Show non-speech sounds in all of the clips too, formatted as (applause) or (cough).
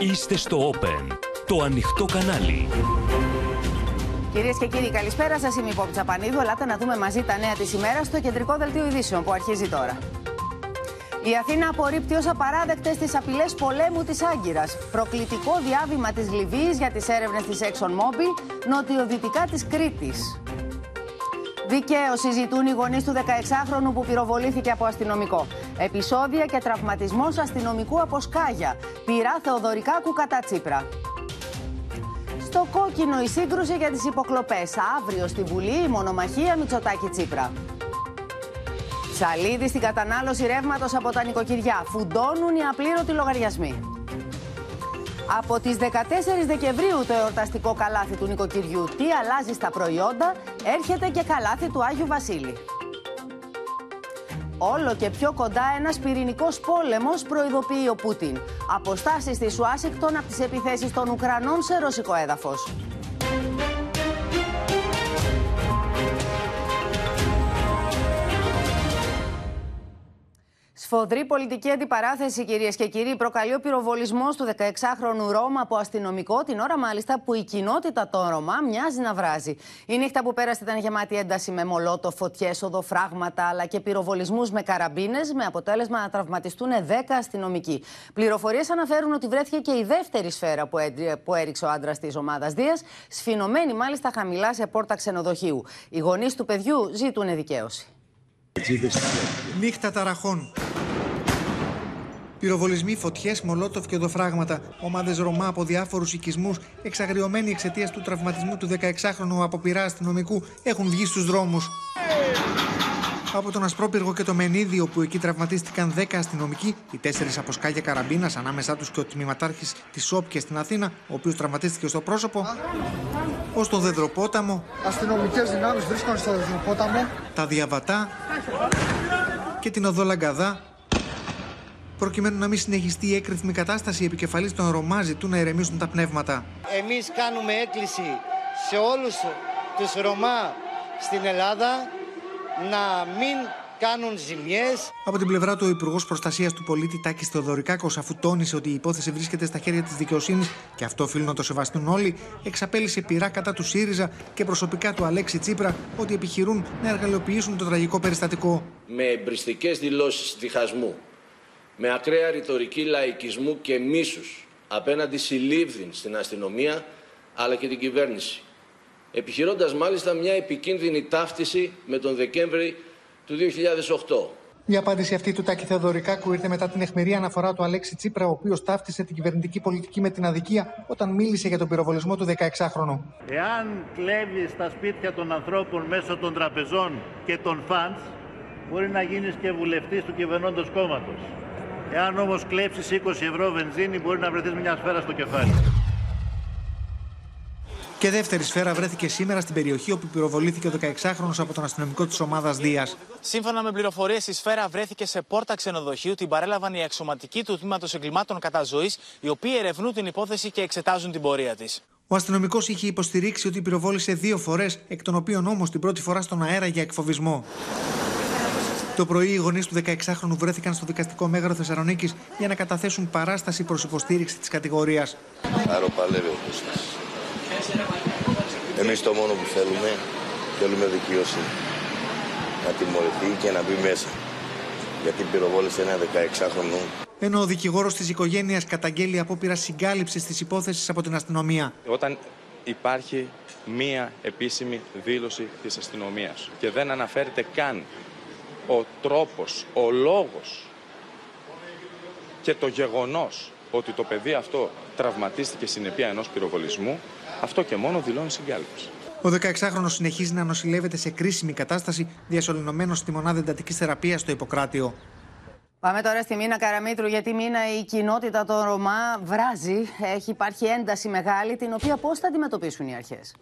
Είστε στο Open, το ανοιχτό κανάλι. Κυρίες και κύριοι, καλησπέρα σας. Είμαι η Πόπη Τσαπανίδου. Ελάτε να δούμε μαζί τα νέα της ημέρας στο κεντρικό δελτίο ειδήσεων που αρχίζει τώρα. Η Αθήνα απορρίπτει ως απαράδεκτες τις απειλές πολέμου της Άγκυρας. Προκλητικό διάβημα της Λιβύης για τις έρευνες της ExxonMobil νοτιοδυτικά της Κρήτης. Δικαίως συζητούν οι γονείς του 16χρονου που πυροβολήθηκε από αστυνομικό. Επισόδια και τραυματισμός αστυνομικού από Σκάγια. Πειρά Θεοδωρικάκου κατά Τσίπρα. Στο κόκκινο η σύγκρουση για τις υποκλοπές. Αύριο στη Βουλή η μονομαχία Μητσοτάκη Τσίπρα. Σαλίδι στην κατανάλωση ρεύματος από τα νοικοκυριά. Φουντώνουν οι απλήρωτοι λογαριασμοί. Από τις 14 Δεκεμβρίου το εορταστικό καλάθι του νοικοκυριού. Τι αλλάζεις στα προϊόντα, έρχεται και καλάθι του Άγιου Βασίλη. Όλο και πιο κοντά ένας πυρηνικός πόλεμος προειδοποιεί ο Πούτιν. Αποστάσεις στη Σουάσικτον από τις επιθέσεις των Ουκρανών σε ρωσικό έδαφος. Σφοδρή πολιτική αντιπαράθεση, κυρίες και κύριοι, προκαλεί ο πυροβολισμός του 16χρονου Ρώμα από αστυνομικό, την ώρα μάλιστα που η κοινότητα των Ρωμά μοιάζει να βράζει. Η νύχτα που πέρασε ήταν γεμάτη ένταση με μολότο, φωτιές, οδοφράγματα αλλά και πυροβολισμούς με καραμπίνες, με αποτέλεσμα να τραυματιστούν 10 αστυνομικοί. Πληροφορίες αναφέρουν ότι βρέθηκε και η δεύτερη σφαίρα που, που έριξε ο άντρας της ομάδας Δίας, σφινωμένη μάλιστα χαμηλά σε πόρτα ξενοδοχείου. Οι γονείς του παιδιού ζήτουν δικαίωση. Νύχτα ταραχών. Πυροβολισμοί, φωτιές, μολότοφ και οδοφράγματα. Ομάδες Ρωμά από διάφορους οικισμούς, εξαγριωμένοι εξαιτίας του τραυματισμού του 16χρονου από πειρά αστυνομικού, έχουν βγει στους δρόμους. Από τον Ασπρόπυργο και το Μενίδιο, που εκεί τραυματίστηκαν 10 αστυνομικοί, οι τέσσερις από σκάγια καραμπίνας, ανάμεσά τους και ο τμήματάρχης της ΣΟΠ στην Αθήνα, ο οποίος τραυματίστηκε στο πρόσωπο, ω τον Δεδροπόταμο. Αστυνομικές δυνάμεις βρίσκονται στο Δεδροπόταμο. Τα Διαβατά και την Οδό Λαγκαδά, προκειμένου να μην συνεχιστεί η έκρηθμη κατάσταση, οι επικεφαλείς των Ρωμά ζητούν να ηρεμήσουν τα πνεύματα. Εμείς κάνουμε έκκληση σε όλους τους Ρωμά στην Ελλάδα να μην κάνουν ζημιές. Από την πλευρά του, ο Υπουργός Προστασίας του Πολίτη Τάκης Θεοδωρικάκος, αφού τόνισε ότι η υπόθεση βρίσκεται στα χέρια της δικαιοσύνης και αυτό οφείλουν να το σεβαστούν όλοι, εξαπέλυσε πειρά κατά του ΣΥΡΙΖΑ και προσωπικά του Αλέξη Τσίπρα ότι επιχειρούν να εργαλειοποιήσουν το τραγικό περιστατικό. Με εμπριστικές δηλώσεις διχασμού, με ακραία ρητορική λαϊκισμού και μίσους απέναντι συλλήβδιν στην αστυνομία αλλά και την κυβέρνηση. Επιχειρώντας μάλιστα μια επικίνδυνη ταύτιση με τον Δεκέμβρη του 2008. Η απάντηση αυτή του Τάκη Θεοδωρικάκου ήρθε μετά την εχμηρή αναφορά του Αλέξη Τσίπρα, ο οποίος ταύτισε την κυβερνητική πολιτική με την αδικία όταν μίλησε για τον πυροβολισμό του 16χρονου. Εάν κλέβει στα σπίτια των ανθρώπων μέσω των τραπεζών και των φαντ, μπορεί να γίνεις και βουλευτής του κυβερνώντος κόμματος. Εάν όμως κλέψεις 20 ευρώ βενζίνη, μπορεί να βρεθείς μια σφαίρα στο κεφάλι. Και δεύτερη σφαίρα βρέθηκε σήμερα στην περιοχή όπου πυροβολήθηκε ο 16χρονο από τον αστυνομικό της ομάδας Δίας. Σύμφωνα με πληροφορίες, η σφαίρα βρέθηκε σε πόρτα ξενοδοχείου. Την παρέλαβαν οι αξιωματικοί του τμήματος εγκλημάτων κατά ζωής, οι οποίοι ερευνούν την υπόθεση και εξετάζουν την πορεία της. Ο αστυνομικός είχε υποστηρίξει ότι πυροβόλησε δύο φορές, εκ των οποίων όμως την πρώτη φορά στον αέρα για εκφοβισμό. Το πρωί οι γονείς του 16χρονου βρέθηκαν στο δικαστικό μέγαρο Θεσσαλονίκης για να καταθέσουν παράσταση προς υποστήριξη της κατηγορίας. Αεροπαλεύει ο Εμείς το μόνο που θέλουμε, θέλουμε δικαιοσύνη. Να τιμωρηθεί και να μπει μέσα. Γιατί πυροβόλησε ένα 16χρονο. Ενώ ο δικηγόρος της οικογένειας καταγγέλει απόπειρα συγκάλυψης της υπόθεσης από την αστυνομία. Όταν υπάρχει μία επίσημη δήλωση της αστυνομίας και δεν αναφέρεται καν ο τρόπος, ο λόγος και το γεγονός ότι το παιδί αυτό τραυματίστηκε συνεπία ενός πυροβολισμού, αυτό και μόνο δηλώνει συγκάλυψη. Ο 16χρονο συνεχίζει να νοσηλεύεται σε κρίσιμη κατάσταση, διασωληνωμένος στη μονάδα εντατικής θεραπείας στο Ιπποκράτιο. Πάμε τώρα στη Μίνα Καραμίτρου, γιατί η Μίνα η κοινότητα των Ρωμά βράζει. Έχει υπάρχει ένταση μεγάλη, την οποία πώς θα αντιμετωπίσουν οι αρχές;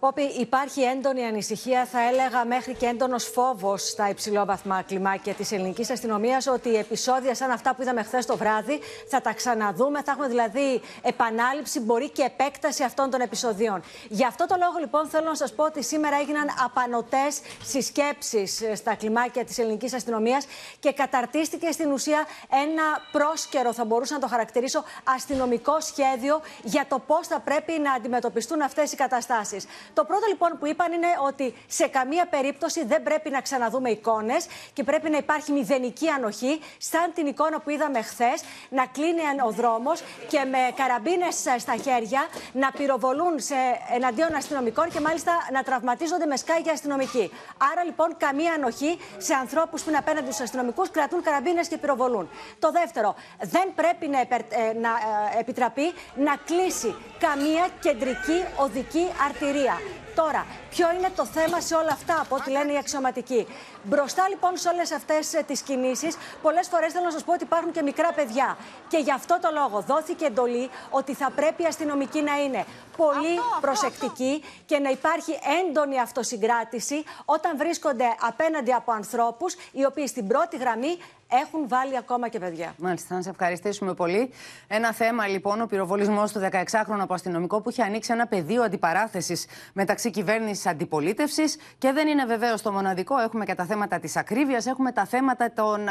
Πόπη, υπάρχει έντονη ανησυχία, θα έλεγα μέχρι και έντονος φόβος στα υψηλόβαθμα κλιμάκια της ελληνικής αστυνομίας ότι επεισόδια σαν αυτά που είδαμε χθες το βράδυ θα τα ξαναδούμε, θα έχουμε δηλαδή επανάληψη, μπορεί και επέκταση αυτών των επεισοδίων. Γι' αυτό το λόγο λοιπόν θέλω να σας πω ότι σήμερα έγιναν απανοτές συσκέψεις στα κλιμάκια της ελληνικής αστυνομίας και καταρτίστηκε στην ουσία ένα πρόσκαιρο, θα μπορούσα να το χαρακτηρίσω, αστυνομικό σχέδιο για το πώς θα πρέπει να αντιμετωπιστούν αυτές οι καταστάσεις. Το πρώτο λοιπόν που είπαν είναι ότι σε καμία περίπτωση δεν πρέπει να ξαναδούμε εικόνες και πρέπει να υπάρχει μηδενική ανοχή, σαν την εικόνα που είδαμε χθες, να κλείνει ο δρόμος και με καραμπίνες στα χέρια να πυροβολούν σε εναντίον αστυνομικών και μάλιστα να τραυματίζονται με σκάγια αστυνομικοί. Άρα λοιπόν καμία ανοχή σε ανθρώπους που είναι απέναντι στους αστυνομικούς, κρατούν καραμπίνες και πυροβολούν. Το δεύτερο, δεν πρέπει να, επερ, ε, να ε, επιτραπεί να κλείσει καμία κεντρική οδική αρτηρία. Τώρα, ποιο είναι το θέμα σε όλα αυτά, από ό,τι λένε οι αξιωματικοί. Μπροστά λοιπόν σε όλες αυτές τις κινήσεις, πολλές φορές θέλω να σας πω ότι υπάρχουν και μικρά παιδιά. Και γι' αυτό το λόγο δόθηκε εντολή ότι θα πρέπει οι αστυνομικοί να είναι πολύ προσεκτικοί και να υπάρχει έντονη αυτοσυγκράτηση όταν βρίσκονται απέναντι από ανθρώπους οι οποίοι στην πρώτη γραμμή έχουν βάλει ακόμα και παιδιά. Μάλιστα, να σε ευχαριστήσουμε πολύ. Ένα θέμα λοιπόν, ο πυροβολισμός του 16χρονου από αστυνομικό που είχε ανοίξει ένα πεδίο αντιπαράθεσης μεταξύ κυβέρνησης αντιπολίτευσης. Και δεν είναι βεβαίως το μοναδικό. Έχουμε και τα θέματα της ακρίβειας, έχουμε τα θέματα των,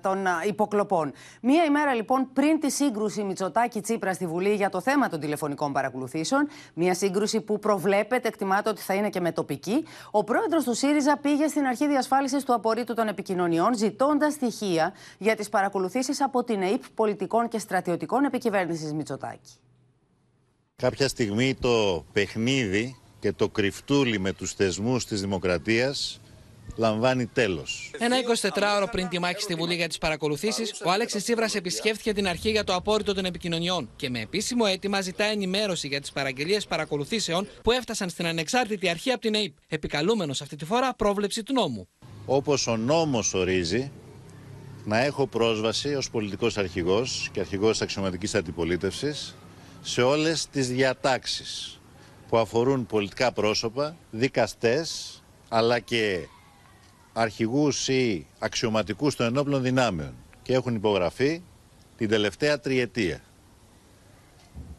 των υποκλοπών. Μία ημέρα λοιπόν πριν τη σύγκρουση Μητσοτάκη Τσίπρα στη Βουλή για το θέμα των τηλεφωνικών παρακολουθήσεων, μια σύγκρουση που προβλέπεται, εκτιμάται ότι θα είναι και με τοπική, ο πρόεδρος του ΣΥΡΙΖΑ πήγε στην αρχή διασφάλισης του απορρίτου των επικοινωνιών, ζητώντας στοιχεία για τις παρακολουθήσεις από την ΕΕΠ πολιτικών και στρατιωτικών επικυβέρνησης Μητσοτάκη. Κάποια στιγμή το παιχνίδι και το κρυφτούλι με τους θεσμούς της δημοκρατίας λαμβάνει τέλος. Ένα 24ωρο πριν τη μάχη στη Βουλή για τις παρακολουθήσεις, ο Άλεξης Τσίπρα επισκέφθηκε την αρχή για το απόρριτο των επικοινωνιών και με επίσημο αίτημα ζητά ενημέρωση για τις παραγγελίες παρακολουθήσεων που έφτασαν στην ανεξάρτητη αρχή από την ΑΕΠ, επικαλούμενος αυτή τη φορά πρόβλεψη του νόμου. Όπως ο νόμος ορίζει, να έχω πρόσβαση ως πολιτικός αρχηγός και αρχηγός αξιωματικής αντιπολίτευσης σε όλες τις διατάξεις που αφορούν πολιτικά πρόσωπα, δικαστές, αλλά και αρχηγούς ή αξιωματικούς των ενόπλων δυνάμεων. Και έχουν υπογραφεί την τελευταία τριετία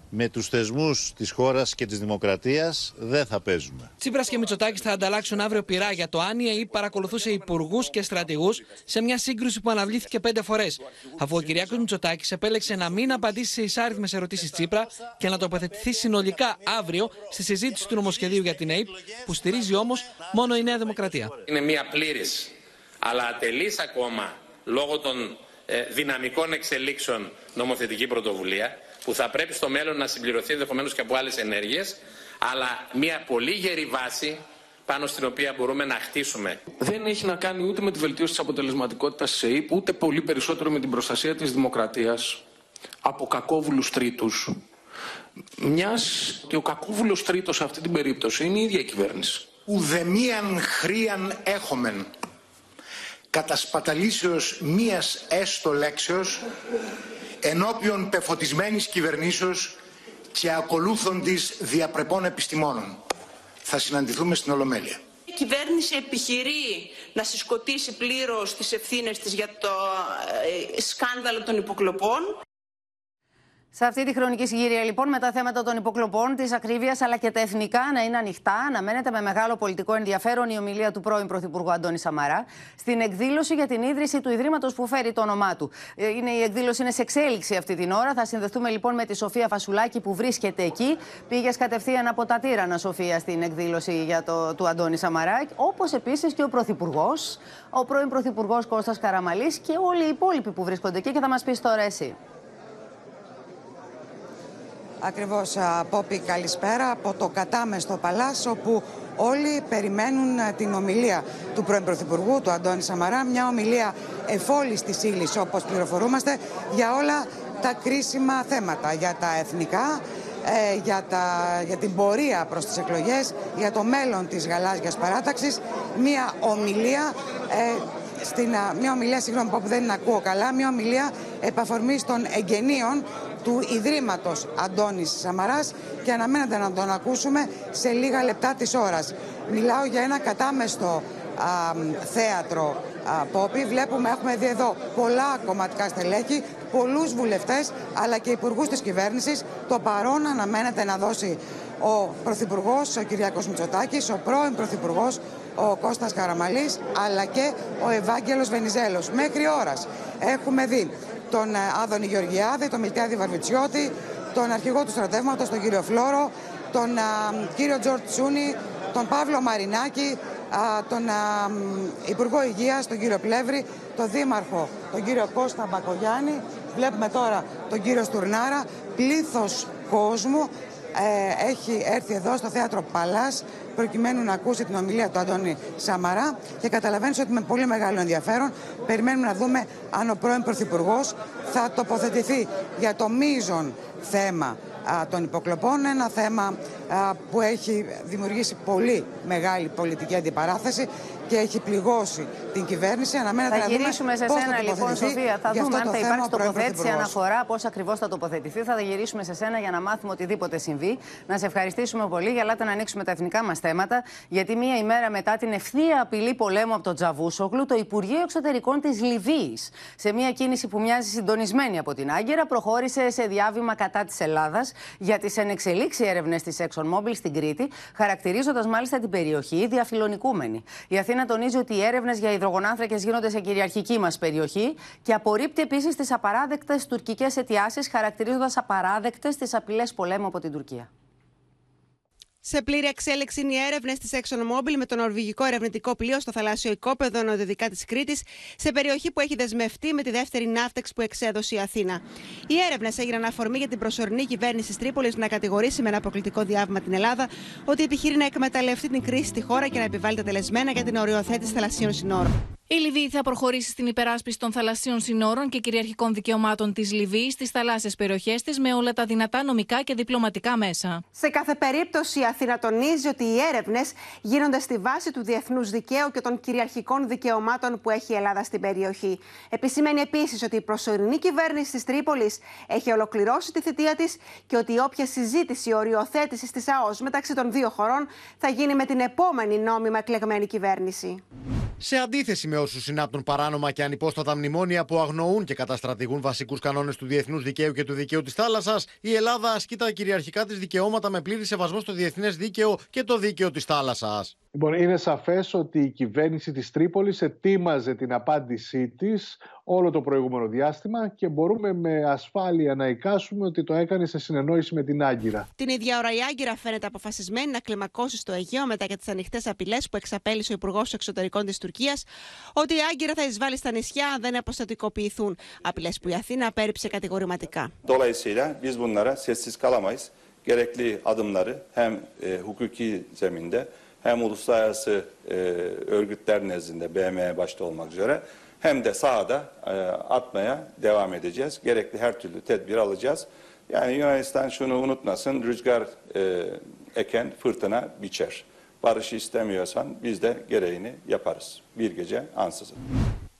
με τους θεσμούς της χώρας και της δημοκρατίας δεν θα παίζουμε. Τσίπρας και Μητσοτάκης θα ανταλλάξουν αύριο πειρά για το αν η παρακολουθούσε υπουργούς και στρατηγούς σε μια σύγκρουση που αναβλήθηκε πέντε φορές. Αφού ο Κυριάκος Μητσοτάκης επέλεξε να μην απαντήσει σε εισάριθμες ερωτήσεις Τσίπρα και να τοποθετηθεί συνολικά αύριο στη συζήτηση του νομοσχεδίου για την ΑΕΠ, που στηρίζει όμως μόνο η Νέα Δημοκρατία. Είναι μια πλήρης αλλά ατελής ακόμα λόγω των ε, δυναμικών εξελίξεων νομοθετική πρωτοβουλία που θα πρέπει στο μέλλον να συμπληρωθεί ενδεχομένως και από άλλες ενέργειες, αλλά μια πολύ γερή βάση πάνω στην οποία μπορούμε να χτίσουμε. Δεν έχει να κάνει ούτε με τη βελτίωση της αποτελεσματικότητας της ΕΕΠ, ούτε πολύ περισσότερο με την προστασία της δημοκρατίας από κακόβουλους τρίτους. Μιας και ο κακόβουλος τρίτος σε αυτή την περίπτωση είναι η ίδια η κυβέρνηση. Ουδεμίαν χρίαν έχομεν κατασπαταλήσεως μίας έστω λέξεως ενώπιον πεφωτισμένης κυβερνήσεως και ακολούθων της διαπρεπών επιστημόνων. Θα συναντηθούμε στην Ολομέλεια. Η κυβέρνηση επιχειρεί να συσκοτήσει πλήρως τις ευθύνες της για το ε, σκάνδαλο των υποκλοπών. Σε αυτή τη χρονική συγκυρία, λοιπόν, με τα θέματα των υποκλοπών, της ακρίβειας αλλά και τα εθνικά να είναι ανοιχτά, αναμένεται με μεγάλο πολιτικό ενδιαφέρον η ομιλία του πρώην Πρωθυπουργού Αντώνη Σαμαρά στην εκδήλωση για την ίδρυση του Ιδρύματος που φέρει το όνομά του. Ε, είναι, η εκδήλωση είναι σε εξέλιξη αυτή την ώρα. Θα συνδεθούμε λοιπόν με τη Σοφία Φασουλάκη που βρίσκεται εκεί. Πήγες κατευθείαν από τα τύρανα, Σοφία, στην εκδήλωση για το, του Αντώνη Σαμαρά. Όπως επίσης και ο Πρωθυπουργός, ο πρώην Πρωθυπουργός Κώστας Καραμαλής και όλοι οι υπόλοιποι που βρίσκονται εκεί και θα μας πεις τώρα εσύ. Ακριβώς, Πόπη, καλησπέρα από το κατάμεστο Παλάσο που όλοι περιμένουν την ομιλία του πρώην Πρωθυπουργού, του Αντώνη Σαμαρά, μια ομιλία εφόλης της ύλης, όπως πληροφορούμαστε, για όλα τα κρίσιμα θέματα, για τα εθνικά, ε, για, τα, για την πορεία προς τις εκλογές, για το μέλλον της γαλάζιας παράταξης, μια ομιλία ε, στην, μια ομιλία, συγγνώμη που δεν την ακούω καλά, μια ομιλία επαφορμής των εγγενείων του Ιδρύματος Αντώνης Σαμαράς και αναμένεται να τον ακούσουμε σε λίγα λεπτά της ώρας. Μιλάω για ένα κατάμεστο α, θέατρο α, Πόπη. Βλέπουμε, έχουμε δει εδώ πολλά κομματικά στελέχη, πολλούς βουλευτές αλλά και υπουργούς της κυβέρνησης. Το παρόν αναμένεται να δώσει ο Πρωθυπουργός, ο Κυριάκος Μητσοτάκης, ο πρώην Πρωθυπουργός, ο Κώστας Καραμαλής, αλλά και ο Ευάγγελος Βενιζέλος. Μέχρι ώρας έχουμε δει τον ε, Άδωνη Γεωργιάδη, τον Μιλτιάδη Βαρβιτσιώτη, τον αρχηγό του στρατεύματος, τον κύριο Φλόρο, τον α, κύριο Τζορτ Τσούνη, τον Παύλο Μαρινάκη, α, τον α, Υπουργό Υγείας, τον κύριο Πλεύρη, τον Δήμαρχο, τον κύριο Κώστα Μπακογιάννη. Βλέπουμε τώρα τον κύριο Στουρνάρα, πλήθος κόσμου ε, έχει έρθει εδώ στο θέατρο Παλάς προκειμένου να ακούσει την ομιλία του Αντώνη Σαμαρά και καταλαβαίνεις ότι με πολύ μεγάλο ενδιαφέρον περιμένουμε να δούμε αν ο πρώην Πρωθυπουργός θα τοποθετηθεί για το μείζον θέμα των υποκλοπών, ένα θέμα που έχει δημιουργήσει πολύ μεγάλη πολιτική αντιπαράθεση και έχει πληγώσει την κυβέρνηση. Αναμένεται θα να γυρίσουμε σε σένα λοιπόν, Σοφία. Θα δούμε αν θα υπάρξει τοποθέτηση αναφορά, πώς ακριβώς θα τοποθετηθεί. Θα γυρίσουμε σε σένα για να μάθουμε οτιδήποτε συμβεί. Να σε ευχαριστήσουμε πολύ. Για να ανοίξουμε τα εθνικά μας θέματα. Γιατί μία ημέρα μετά την ευθεία απειλή πολέμου από τον Τζαβούσογλου, το Υπουργείο Εξωτερικών της Λιβύης, σε μία κίνηση που μοιάζει συντονισμένη από την Άγκυρα, προχώρησε σε διάβημα κατά της Ελλάδας για τις ενεξελίξει έρευνες της ExxonMobil στην Κρήτη, χαρακτηρίζοντας μάλιστα την περιοχή διαφιλονικούμενη. Η Αθήνα τονίζει ότι οι έρευνες για υδρογονάνθρακες γίνονται σε κυριαρχική μας περιοχή και απορρίπτει επίσης τις απαράδεκτες τουρκικές αιτιάσεις, χαρακτηρίζοντας απαράδεκτες τις απειλές πολέμου από την Τουρκία. Σε πλήρη εξέλιξη είναι οι έρευνες της ExxonMobil με το νορβηγικό ερευνητικό πλοίο στο θαλάσσιο οικόπεδο νοτιοδυτικά της Κρήτης, σε περιοχή που έχει δεσμευτεί με τη δεύτερη ναύτεξ που εξέδωσε η Αθήνα. Οι έρευνες έγιναν αφορμή για την προσωρινή κυβέρνηση της Τρίπολης να κατηγορήσει με ένα αποκλειτικό διάβημα την Ελλάδα ότι επιχειρεί να εκμεταλλευτεί την κρίση στη χώρα και να επιβάλλει τα τελεσμένα για την οριοθέτηση θαλασσίων συνόρων. Η Λιβύη θα προχωρήσει στην υπεράσπιση των θαλασσίων συνόρων και κυριαρχικών δικαιωμάτων της Λιβύης στις θαλάσσιες περιοχές της με όλα τα δυνατά νομικά και διπλωματικά μέσα. Σε κάθε περίπτωση, η Αθήνα τονίζει ότι οι έρευνες γίνονται στη βάση του διεθνούς δικαίου και των κυριαρχικών δικαιωμάτων που έχει η Ελλάδα στην περιοχή. Επισημαίνει επίσης ότι η προσωρινή κυβέρνηση της Τρίπολης έχει ολοκληρώσει τη θητεία της και ότι όποια συζήτηση οριοθέτησης της ΑΟΣ μεταξύ των δύο χωρών θα γίνει με την επόμενη νόμιμα εκλεγμένη κυβέρνηση. Σε αντίθεση με όσους συνάπτουν παράνομα και ανυπόστατα μνημόνια που αγνοούν και καταστρατηγούν βασικούς κανόνες του διεθνούς δικαίου και του δικαίου της θάλασσας, η Ελλάδα ασκεί τα κυριαρχικά της δικαιώματα με πλήρη σεβασμό στο διεθνές δίκαιο και το δίκαιο της θάλασσας. Λοιπόν, είναι σαφές ότι η κυβέρνηση της Τρίπολης ετοίμαζε την απάντησή της όλο το προηγούμενο διάστημα και μπορούμε με ασφάλεια να εικάσουμε ότι το έκανε σε συνεννόηση με την Άγκυρα. Την ίδια ώρα η Άγκυρα φαίνεται αποφασισμένη να κλιμακώσει στο Αιγαίο μετά για τις ανοιχτές απειλές που εξαπέλυσε ο Υπουργός Εξωτερικών της Τουρκίας ότι η Άγκυρα θα εισβάλλει στα νησιά αν δεν αποστατικοποιηθούν. Απειλές που η Αθήνα απέρριψε κατηγορηματικά. Dolayısıyla biz bunlara sessiz kalamayız. Gerekli adımları hem e, hukuki zeminde hem uluslararası e, örgütler nezdinde BM başta olmak üzere hem de sahada e, atmaya devam edeceğiz. Gerekli her türlü tedbir alacağız. Yani Yunanistan şunu unutmasın, rüzgar e, eken fırtına biçer. Barışı istemiyorsan biz de gereğini yaparız. Bir gece ansızın.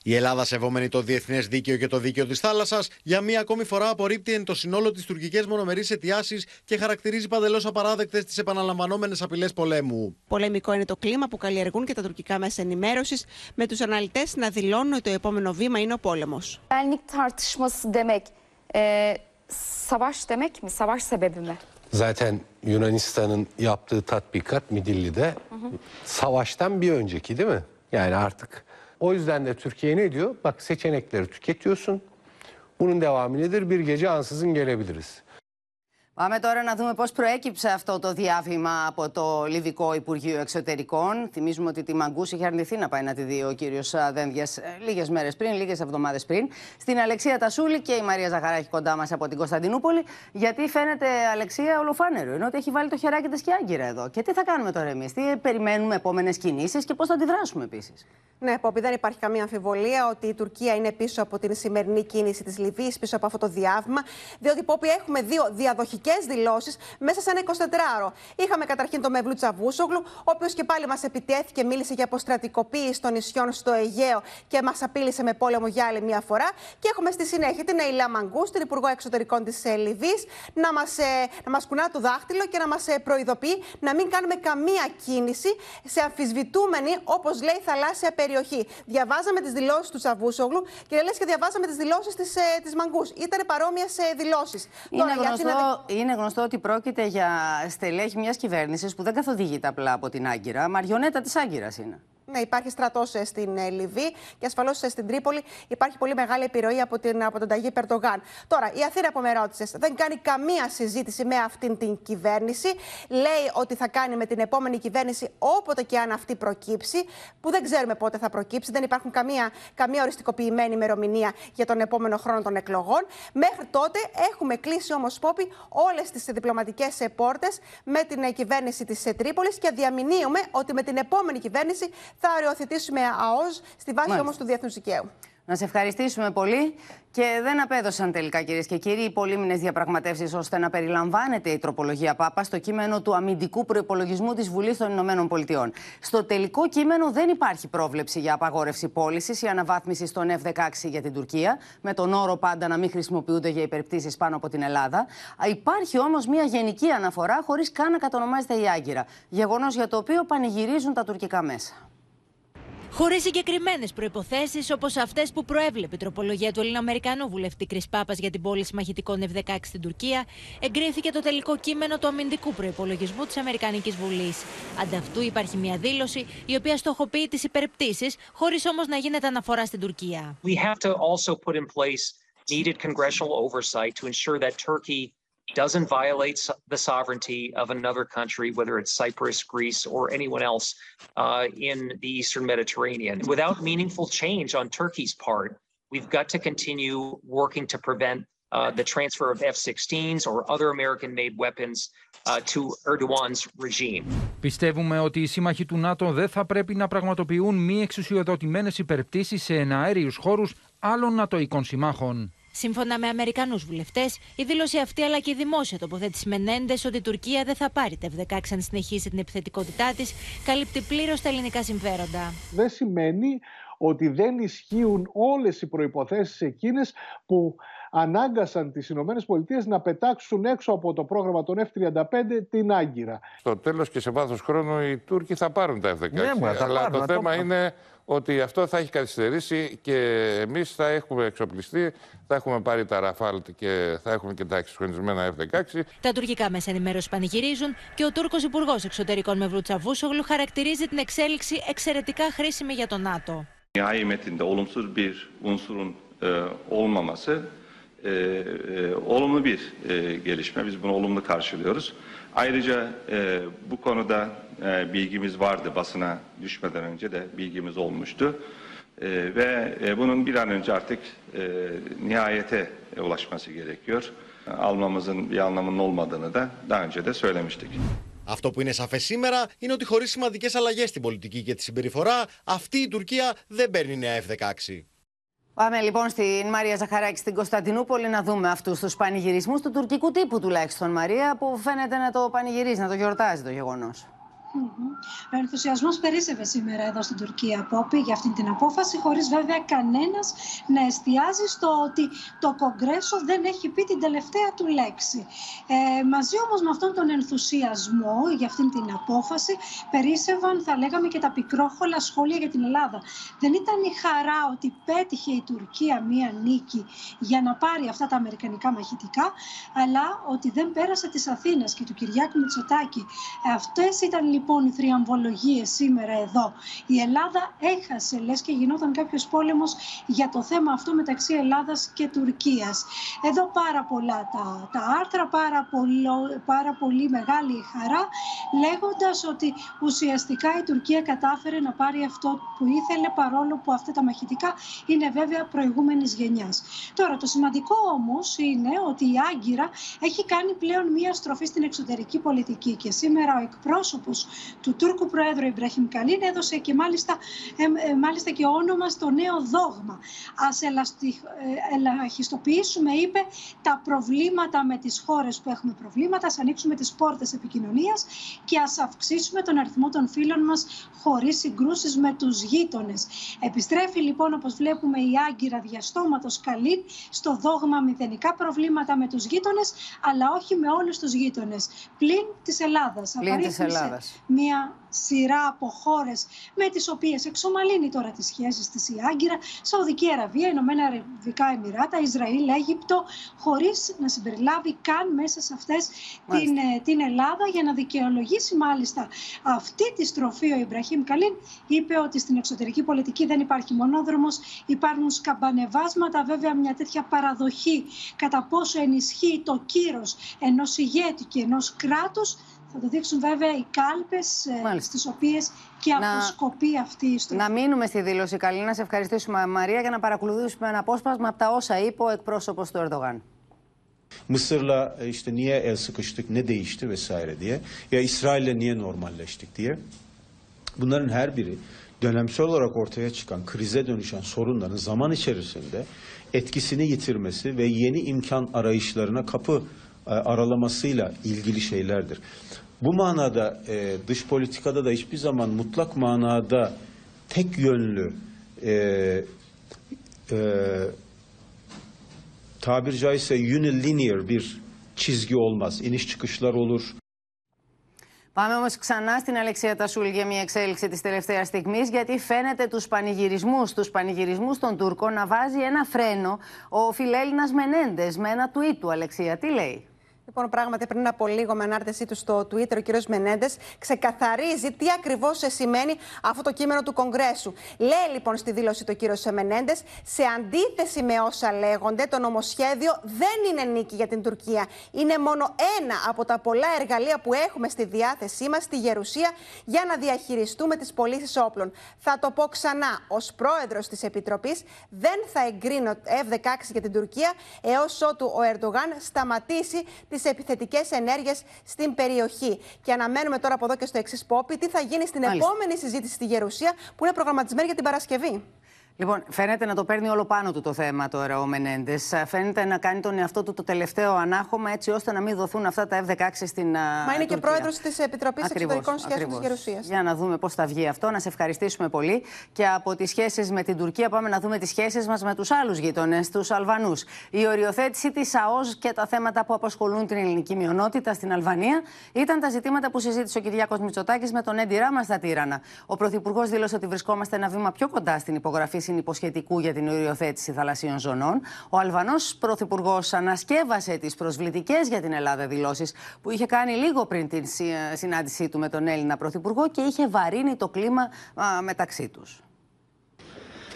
Η Ελλάδα, σεβόμενη το διεθνές δίκαιο και το δίκαιο της θάλασσας, για μία ακόμη φορά απορρίπτει εν το συνόλο τις τουρκικές μονομερείς αιτιάσεις και χαρακτηρίζει παντελώς απαράδεκτες τις επαναλαμβανόμενες απειλές πολέμου. Πολεμικό είναι το κλίμα που καλλιεργούν και τα τουρκικά μέσα ενημέρωσης, με τους αναλυτές να δηλώνουν ότι το επόμενο βήμα είναι ο πόλεμος. savaş demek mi? Savaş sebebi mi? Zaten Yunanistan'ın yaptığı tatbikat Midilli'de hı hı. savaştan bir önceki değil mi? Yani artık O yüzden de Türkiye ne diyor? Bak seçenekleri tüketiyorsun. Bunun devamı nedir? Bir gece ansızın gelebiliriz. Πάμε τώρα να δούμε πώς προέκυψε αυτό το διάβημα από το Λιβικό Υπουργείο Εξωτερικών. Θυμίζουμε ότι τη Μαγκούση είχε αρνηθεί να πάει να τη δει ο κύριος Δένδια λίγες μέρες πριν, λίγες εβδομάδες πριν. Στην Αλεξία Τασούλη και η Μαρία Ζαχαράκη κοντά μας από την Κωνσταντινούπολη. Γιατί φαίνεται Αλεξία ολοφάνερο, ενώ ότι έχει βάλει το χεράκι της και άγκυρα εδώ. Και τι θα κάνουμε τώρα εμείς, τι περιμένουμε επόμενες κινήσεις και πώς θα αντιδράσουμε επίσης; Ναι, Πόπη, δεν υπάρχει καμία αμφιβολία ότι η Τουρκία είναι πίσω από την σημερινή κίνηση της Λιβύης, πίσω από αυτό το διάβημα. Διότι, Πόπη, έχουμε δύο διαδοχικές διπλωματικέ δηλώσεις μέσα σε ένα 24ωρο. Είχαμε καταρχήν τον Μευλού Τσαβούσογλου, ο οποίος και πάλι μας επιτέθηκε, μίλησε για αποστρατικοποίηση των νησιών στο Αιγαίο και μας απείλησε με πόλεμο για άλλη μια φορά. Και έχουμε στη συνέχεια την Αιλά Μαγκούς, την Υπουργό Εξωτερικών της Λιβύης, να μας να μας κουνά το δάχτυλο και να μας προειδοποιεί να μην κάνουμε καμία κίνηση σε αμφισβητούμενη, όπως λέει, θαλάσσια περιοχή. Διαβάζαμε τις δηλώσεις του Τσαβούσογλου και λες και διαβάζαμε τις δηλώσεις της της Μαγκούς. Ήταν παρόμοιες δηλώσεις. Είναι, γνωστό, είναι γνωστό ότι πρόκειται για στελέχη μιας κυβέρνησης που δεν καθοδηγείται απλά από την Άγκυρα. Μαριονέτα της Άγκυρας είναι. Ναι, υπάρχει στρατός ε, στην ε, Λιβύη και ασφαλώς ε, στην Τρίπολη υπάρχει πολύ μεγάλη επιρροή από, την, από τον Ταγί Περτογάν. Τώρα, η Αθήνα που με ρώτησες δεν κάνει καμία συζήτηση με αυτήν την κυβέρνηση. Λέει ότι θα κάνει με την επόμενη κυβέρνηση όποτε και αν αυτή προκύψει, που δεν ξέρουμε πότε θα προκύψει. Δεν υπάρχουν καμία, καμία οριστικοποιημένη ημερομηνία για τον επόμενο χρόνο των εκλογών. Μέχρι τότε έχουμε κλείσει όμως, Πόπη, όλες τις διπλωματικές πόρτες με την κυβέρνηση της Τρίπολης και διαμηνύουμε ότι με την επόμενη κυβέρνηση θα αριοθετήσουμε ΑΟΣ στη βάση όμως του διεθνούς δικαίου. Να σε ευχαριστήσουμε πολύ. Και δεν απέδωσαν τελικά, κυρίες και κύριοι, οι πολύμηνε διαπραγματεύσεις ώστε να περιλαμβάνεται η τροπολογία ΠΑΠΑ στο κείμενο του αμυντικού προπολογισμού της Βουλής των Ηνωμένων Πολιτειών. Στο τελικό κείμενο δεν υπάρχει πρόβλεψη για απαγόρευση πώλησης ή αναβάθμιση των F-16 για την Τουρκία, με τον όρο πάντα να μην χρησιμοποιούνται για υπερπτήσεις πάνω από την Ελλάδα. Υπάρχει όμως μια γενική αναφορά χωρίς καν να κατονομάζεται η Άγκυρα. Γεγονός για το οποίο πανηγυρίζουν τα τουρκικά μέσα. Χωρίς συγκεκριμένες προποθέσει όπως αυτές που προέβλεπε η τροπολογία του Ελληνοαμερικανού βουλευτή Κρι Πάπας για την πώληση μαχητικών F-16 στην Τουρκία, εγκρίθηκε το τελικό κείμενο του αμυντικού προπολογισμού της Αμερικανικής Βουλής. Ανταυτού υπάρχει μια δήλωση η οποία στοχοποιεί τις υπερπτήσεις, χωρίς όμως να γίνεται αναφορά στην Τουρκία. We have to also put in place needed congressional oversight to ensure that Turkey doesn't violate the sovereignty of another country, whether it's Cyprus, Greece, or anyone else uh, in the Eastern Mediterranean. Without meaningful change on Turkey's part, we've got to continue working to prevent uh, the transfer of F-16s or other American-made weapons uh, to Erdogan's regime. Πιστεύουμε ότι οι σύμμαχοι του ΝΑΤΟ δεν θα πρέπει να πραγματοποιούν μη εξουσιοδοτημένες υπερπτήσεις σε εναέριους χώρους άλλων νατοικών συμμάχων. Σύμφωνα με Αμερικανούς βουλευτές, η δήλωση αυτή αλλά και η δημόσια τοποθέτηση Μενέντε ότι η Τουρκία δεν θα πάρει τα F-16 αν συνεχίσει την επιθετικότητά της, καλύπτει πλήρως τα ελληνικά συμφέροντα. Δεν σημαίνει ότι δεν ισχύουν όλες οι προϋποθέσεις εκείνες που ανάγκασαν τις Ηνωμένες Πολιτείες να πετάξουν έξω από το πρόγραμμα των F-35 την Άγκυρα. Στο τέλος και σε βάθος χρόνου οι Τούρκοι θα πάρουν τα F-16. Ναι, αλλά το θέμα είναι ότι αυτό θα έχει καθυστερήσει και εμείς θα έχουμε εξοπλιστεί, θα έχουμε πάρει τα Ραφάλ και θα έχουμε και τα εξυγχρονισμένα F-16. Τα τουρκικά μέσα ενημέρωσης πανηγυρίζουν και ο Τούρκος Υπουργός Εξωτερικών Μευρού Τσαβούσογλου χαρακτηρίζει την εξέλιξη εξαιρετικά χρήσιμη για το ΝΑΤΟ. Nihai metinde olumsuz bir unsurun e, olmaması e, e, olumlu bir e, gelişme. Biz bunu olumlu karşılıyoruz. Ayrıca e, bu konuda e, bilgimiz vardı basına düşmeden önce de bilgimiz olmuştu. E, ve e, bunun bir an önce artık e, nihayete ulaşması gerekiyor. Almamızın bir anlamının olmadığını da daha önce de söylemiştik. Αυτό που είναι σαφέ σήμερα είναι ότι χωρί σημαντικέ αλλαγέ στην πολιτική και τη συμπεριφορά, αυτή η Τουρκία δεν παίρνει νέα F-16. Πάμε λοιπόν στην Μαρία Ζαχαράκη στην Κωνσταντινούπολη να δούμε αυτούς τους πανηγυρισμούς του τουρκικού τύπου τουλάχιστον, Μαρία, που φαίνεται να το πανηγυρίζει, να το γιορτάζει το γεγονός. Ο ενθουσιασμός περίσευε σήμερα εδώ στην Τουρκία, Πόπη, για αυτή την απόφαση, χωρίς βέβαια κανένας να εστιάζει στο ότι το Κογκρέσο δεν έχει πει την τελευταία του λέξη. Ε, μαζί όμως με αυτόν τον ενθουσιασμό για αυτή την απόφαση, περίσευαν, θα λέγαμε, και τα πικρόχολα σχόλια για την Ελλάδα. Δεν ήταν η χαρά ότι πέτυχε η Τουρκία μία νίκη για να πάρει αυτά τα αμερικανικά μαχητικά, αλλά ότι δεν πέρασε τις Αθήνες και του Κυριάκου Μητσοτάκη. Αυτές ήταν λοιπόν οι θριαμβολογίες σήμερα εδώ. Η Ελλάδα έχασε, λες και γινόταν κάποιος πόλεμος για το θέμα αυτό μεταξύ Ελλάδας και Τουρκίας. Εδώ πάρα πολλά τα, τα άρθρα, πάρα, πάρα πολύ μεγάλη χαρά, λέγοντας ότι ουσιαστικά η Τουρκία κατάφερε να πάρει αυτό που ήθελε, παρόλο που αυτά τα μαχητικά είναι βέβαια προηγούμενης γενιάς. Τώρα, το σημαντικό όμως είναι ότι η Άγκυρα έχει κάνει πλέον μία στροφή στην εξωτερική πολιτική και σήμερα ο εκπρόσωπος του Τούρκου Προέδρου Ιμπραχήμ Καλίν έδωσε και μάλιστα, ε, μάλιστα και όνομα στο νέο δόγμα. Ας ελαστι, ελαχιστοποιήσουμε, είπε, τα προβλήματα με τις χώρες που έχουμε προβλήματα, ας ανοίξουμε τις πόρτες επικοινωνίας και ας αυξήσουμε τον αριθμό των φίλων μας χωρίς συγκρούσεις με τους γείτονες. Επιστρέφει λοιπόν όπως βλέπουμε η Άγκυρα διαστόματος Καλίν στο δόγμα μηδενικά προβλήματα με τους γείτονες αλλά όχι με όλους τους γείτονες. Πλην της Ελλάδας. Πλην της Ελλάδας. Μια σειρά από χώρες με τις οποίες εξομαλύνει τώρα τις σχέσεις της η Άγκυρα, Σαουδική Αραβία, Ηνωμένα Αραβικά Εμμυράτα, Ισραήλ, Αίγυπτο, χωρίς να συμπεριλάβει καν μέσα σε αυτές την, ε, την Ελλάδα για να δικαιολογήσει μάλιστα αυτή τη στροφή ο Ιμπραχήμ Καλίν. Είπε ότι στην εξωτερική πολιτική δεν υπάρχει μονόδρομος, υπάρχουν σκαμπανεβάσματα, βέβαια μια τέτοια παραδοχή κατά πόσο ενισχύει το κύρος ενός ηγέτη και ενός κράτους θα το δείξουν βέβαια οι κάλπες ε, στις οποίες και να... αποσκοπεί αυτή η ιστορία. Να μείνουμε στη δήλωση καλή. Να σε ευχαριστήσουμε Μαρία για να παρακολουθήσουμε ένα απόσπασμα από τα όσα είπε ο εκπρόσωπος του Ερντογάν. Mısır'la işte niye el sıkıştık, ne değişti vesaire diye. Ya İsrail'le niye normalleştik diye. Bunların her biri dönemsel olarak ortaya çıkan, krize dönüşen sorunların zaman içerisinde etkisini yitirmesi ve yeni imkan arayışlarına kapı aralamasıyla ilgili şeylerdir. Bu manada e, dış politikada da hiçbir zaman mutlak manada tek yönlü e, e, tabir caizse unilinear bir çizgi olmaz. İniş çıkışlar olur. Πάμε όμως ξανά στην Αλεξία Τασούλ για μια εξέλιξη της τελευταίας στιγμής, γιατί φαίνεται τους πανηγυρισμούς τους πανηγυρισμούς των Τούρκων να βάζει ένα φρένο ο φιλέλληνας Μενέντες με ένα tweet του. Αλεξία, τι λέει; Λοιπόν, πράγματι, πριν από λίγο, με ανάρτησή του στο Twitter, ο κ. Μενέντες ξεκαθαρίζει τι ακριβώς σημαίνει αυτό το κείμενο του Κογκρέσου. Λέει λοιπόν στη δήλωση του κ. Μενέντες, σε αντίθεση με όσα λέγονται, το νομοσχέδιο δεν είναι νίκη για την Τουρκία. Είναι μόνο ένα από τα πολλά εργαλεία που έχουμε στη διάθεσή μας στη Γερουσία για να διαχειριστούμε τις πωλήσεις όπλων. Θα το πω ξανά. Ω πρόεδρος της Επιτροπής, δεν θα εγκρίνω F-16 για την Τουρκία έως ότου ο Ερντογάν σταματήσει τι τις επιθετικές ενέργειες στην περιοχή. Και αναμένουμε τώρα από εδώ και στο εξής πόπι τι θα γίνει στην επόμενη συζήτηση στη Γερουσία που είναι προγραμματισμένη για την Παρασκευή. Λοιπόν, φαίνεται να το παίρνει όλο πάνω του το θέμα τώρα ο Μενέντες. Φαίνεται να κάνει τον εαυτό του το τελευταίο ανάχωμα έτσι ώστε να μην δοθούν αυτά τα F-16 στην. Μα είναι και πρόεδρος της Επιτροπής Εξωτερικών Σχέσεων της Γερουσίας. Για να δούμε πώς θα βγει αυτό. Να σε ευχαριστήσουμε πολύ. Και από τις σχέσεις με την Τουρκία πάμε να δούμε τις σχέσεις μας με τους άλλους γείτονες, τους Αλβανούς. Η οριοθέτηση της ΑΟΣ και τα θέματα που απασχολούν την ελληνική μειονότητα στην Αλβανία ήταν τα ζητήματα που συζήτησε ο Κυριάκος Μητσοτάκης με τον Έντι Ράμας στα Τύρανα. Ο Πρωθυπουργός δήλωσε ότι βρισκόμαστε ένα βήμα πιο κοντά στην υπογραφή συνυποσχετικού για την οριοθέτηση θαλασσίων ζωνών. Ο Αλβανός Πρωθυπουργός ανασκεύασε τις προσβλητικές για την Ελλάδα δηλώσεις που είχε κάνει λίγο πριν την συνάντησή του με τον Έλληνα Πρωθυπουργό και είχε βαρύνει το κλίμα μεταξύ τους.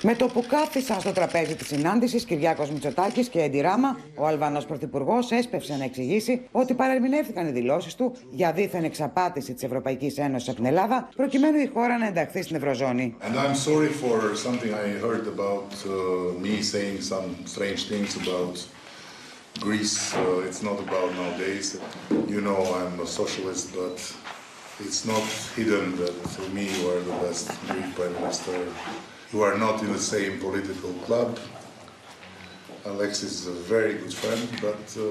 Με το που κάθισαν στο τραπέζι της συνάντησης, Κυριάκος Μητσοτάκης και Έντι Ράμα, ο Αλβανός Πρωθυπουργός έσπευσε να εξηγήσει ότι παρερμηνεύτηκαν οι δηλώσεις του για δίθεν εξαπάτηση της Ευρωπαϊκής Ένωσης από την Ελλάδα, προκειμένου η χώρα να ενταχθεί στην Ευρωζώνη. And I'm sorry for something I heard about uh, me saying some strange things about Greece. Uh, it's not about nowadays. You know I'm a socialist, but it's not hidden that for me you are the best Greek prime minister who are not in the same political club. Alexis is a very good friend, but uh,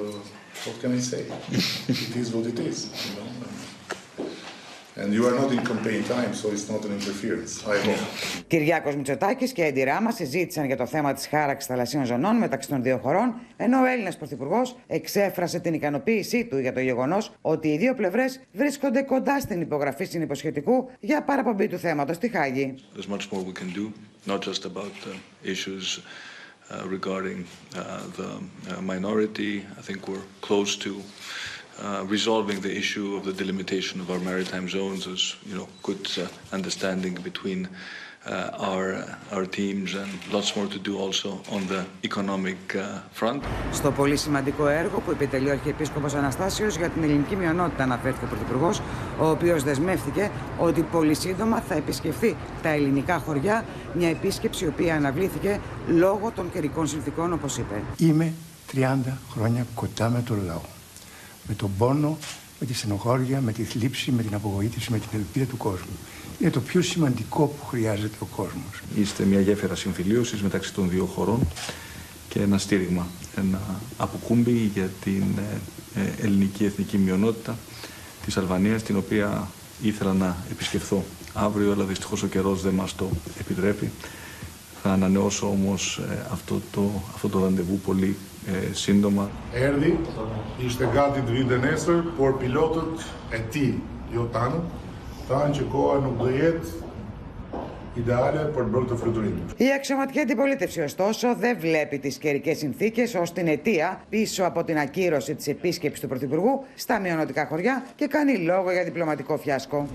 what can I say? (laughs) it is what it is, you know. And you are not in campaign time, so it's not an interference. I hope. Κυριάκος Μητσοτάκης και Έντι Ράμα συζήτησαν για το θέμα της χάραξης θαλασσίων ζωνών μεταξύ των δύο χωρών, ενώ ο Έλληνας Πρωθυπουργός εξέφρασε την ικανοποίησή του για το γεγονός ότι οι δύο πλευρές βρίσκονται κοντά στην υπογραφή συνυποσχετικού για παραπομπή του θέματος στη Χάγη. There's much more we can do, not just about the issues uh, regarding uh, the uh, minority. I think we're close to uh, resolving the issue of the delimitation of our maritime zones. There's, you know, good uh, understanding between uh, our our teams and lots more to do also on the economic uh, front. Στο πολύ σημαντικό έργο που επιτελεί ο Αρχιεπίσκοπος Αναστάσιος για την ελληνική μειονότητα αναφέρθηκε ο Πρωθυπουργός, ο οποίος δεσμεύτηκε ότι πολύ σύντομα θα επισκεφθεί τα ελληνικά χωριά, μια επίσκεψη η οποία αναβλήθηκε λόγω των καιρικών συνθήκων όπως είπε. Είμαι 30 χρόνια κοντά με τον λαό. Με τον πόνο με τη στενοχώρια, με τη θλίψη, με την απογοήτευση, με την ελπίδα του κόσμου. Είναι το πιο σημαντικό που χρειάζεται ο κόσμος. Είστε μια γέφυρα συμφιλίωσης μεταξύ των δύο χωρών και ένα στήριγμα, ένα αποκούμπι για την ε, ε, ελληνική εθνική μειονότητα της Αλβανίας, την οποία ήθελα να επισκεφθώ αύριο, αλλά δυστυχώς ο καιρός δεν μας το επιτρέπει. Θα ανανεώσω όμως ε, αυτό το, αυτό το ραντεβού πολύ ε, σύντομα. Erdi ishte gati të vinte nesër, por pilotët e ti, jo tanë, thanë që koha nuk do jetë ideale për të bërë të fluturimin. Η αξιωματική αντιπολίτευση, ωστόσο, δεν βλέπει τις καιρικές συνθήκες ως την αιτία πίσω από την ακύρωση της επίσκεψης του Πρωθυπουργού στα μειονοτικά χωριά και κάνει λόγο για διπλωματικό φιάσκο.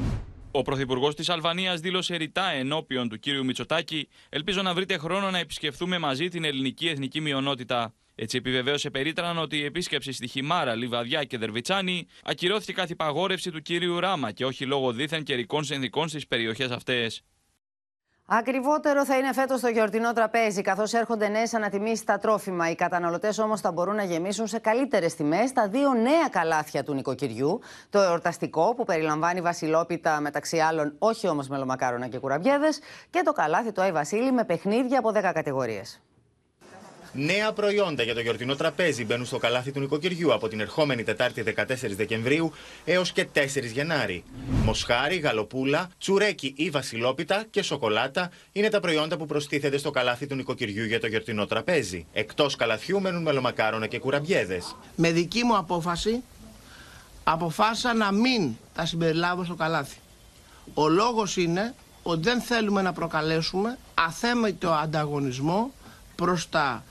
Ο Πρωθυπουργός της Αλβανίας δήλωσε ρητά ενώπιον του κύριου Μητσοτάκη: Ελπίζω να βρείτε χρόνο να επισκεφθούμε μαζί την ελληνική εθνική μειονότητα. Έτσι, επιβεβαίωσε περίτραν ότι η επίσκεψη στη Χιμάρα, Λιβαδιά και Δερβιτσάνη ακυρώθηκε καθ' υπαγόρευση του κύριου Ράμα και όχι λόγω δίθεν καιρικών συνθήκων στις περιοχές αυτές. Ακριβότερο θα είναι φέτος το γιορτινό τραπέζι, καθώς έρχονται νέες ανατιμήσεις στα τρόφιμα. Οι καταναλωτές όμως θα μπορούν να γεμίσουν σε καλύτερες τιμές τα δύο νέα καλάθια του νοικοκυριού. Το εορταστικό, που περιλαμβάνει βασιλόπιτα μεταξύ άλλων, όχι όμως μελομακάρονα και κουραμπιέδες, και το καλάθι του Άι Βασίλη με παιχνίδια από 10 κατηγορίες. Νέα προϊόντα για το γιορτινό τραπέζι μπαίνουν στο καλάθι του νοικοκυριού από την ερχόμενη Τετάρτη 14 Δεκεμβρίου έως και 4 Γενάρη. Μοσχάρι, γαλοπούλα, τσουρέκι ή βασιλόπιτα και σοκολάτα είναι τα προϊόντα που προστίθενται στο καλάθι του νοικοκυριού για το γιορτινό τραπέζι. Εκτός καλαθιού μένουν μελομακάρονα και κουραμπιέδες. Με δική μου απόφαση αποφάσισα να μην τα συμπεριλάβω στο καλάθι. Ο λόγος είναι ότι δεν θέλουμε να προκαλέσουμε αθέμητο ανταγωνισμό προς τα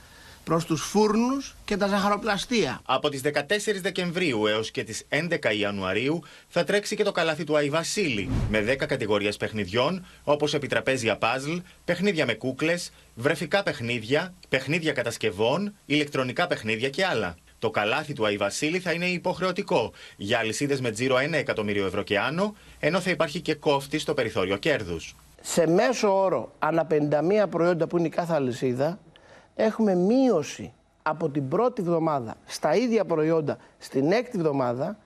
προς τους φούρνους και τα ζαχαροπλαστεία. Από τις 14 Δεκεμβρίου έως και τις 11 Ιανουαρίου θα τρέξει και το καλάθι του Άι Βασίλη με 10 κατηγορίες παιχνιδιών όπως επιτραπέζια παζλ, παιχνίδια με κούκλες, βρεφικά παιχνίδια, παιχνίδια κατασκευών, ηλεκτρονικά παιχνίδια και άλλα. Το καλάθι του Άι Βασίλη θα είναι υποχρεωτικό για αλυσίδες με τζίρο 1 εκατομμύριο ευρώ και άνω, ενώ θα υπάρχει και κόφτη στο περιθώριο κέρδους. Σε μέσο όρο, ανά 51 προϊόντα που είναι η κάθε αλυσίδα, έχουμε μείωση από την πρώτη εβδομάδα στα ίδια προϊόντα στην έκτη εβδομάδα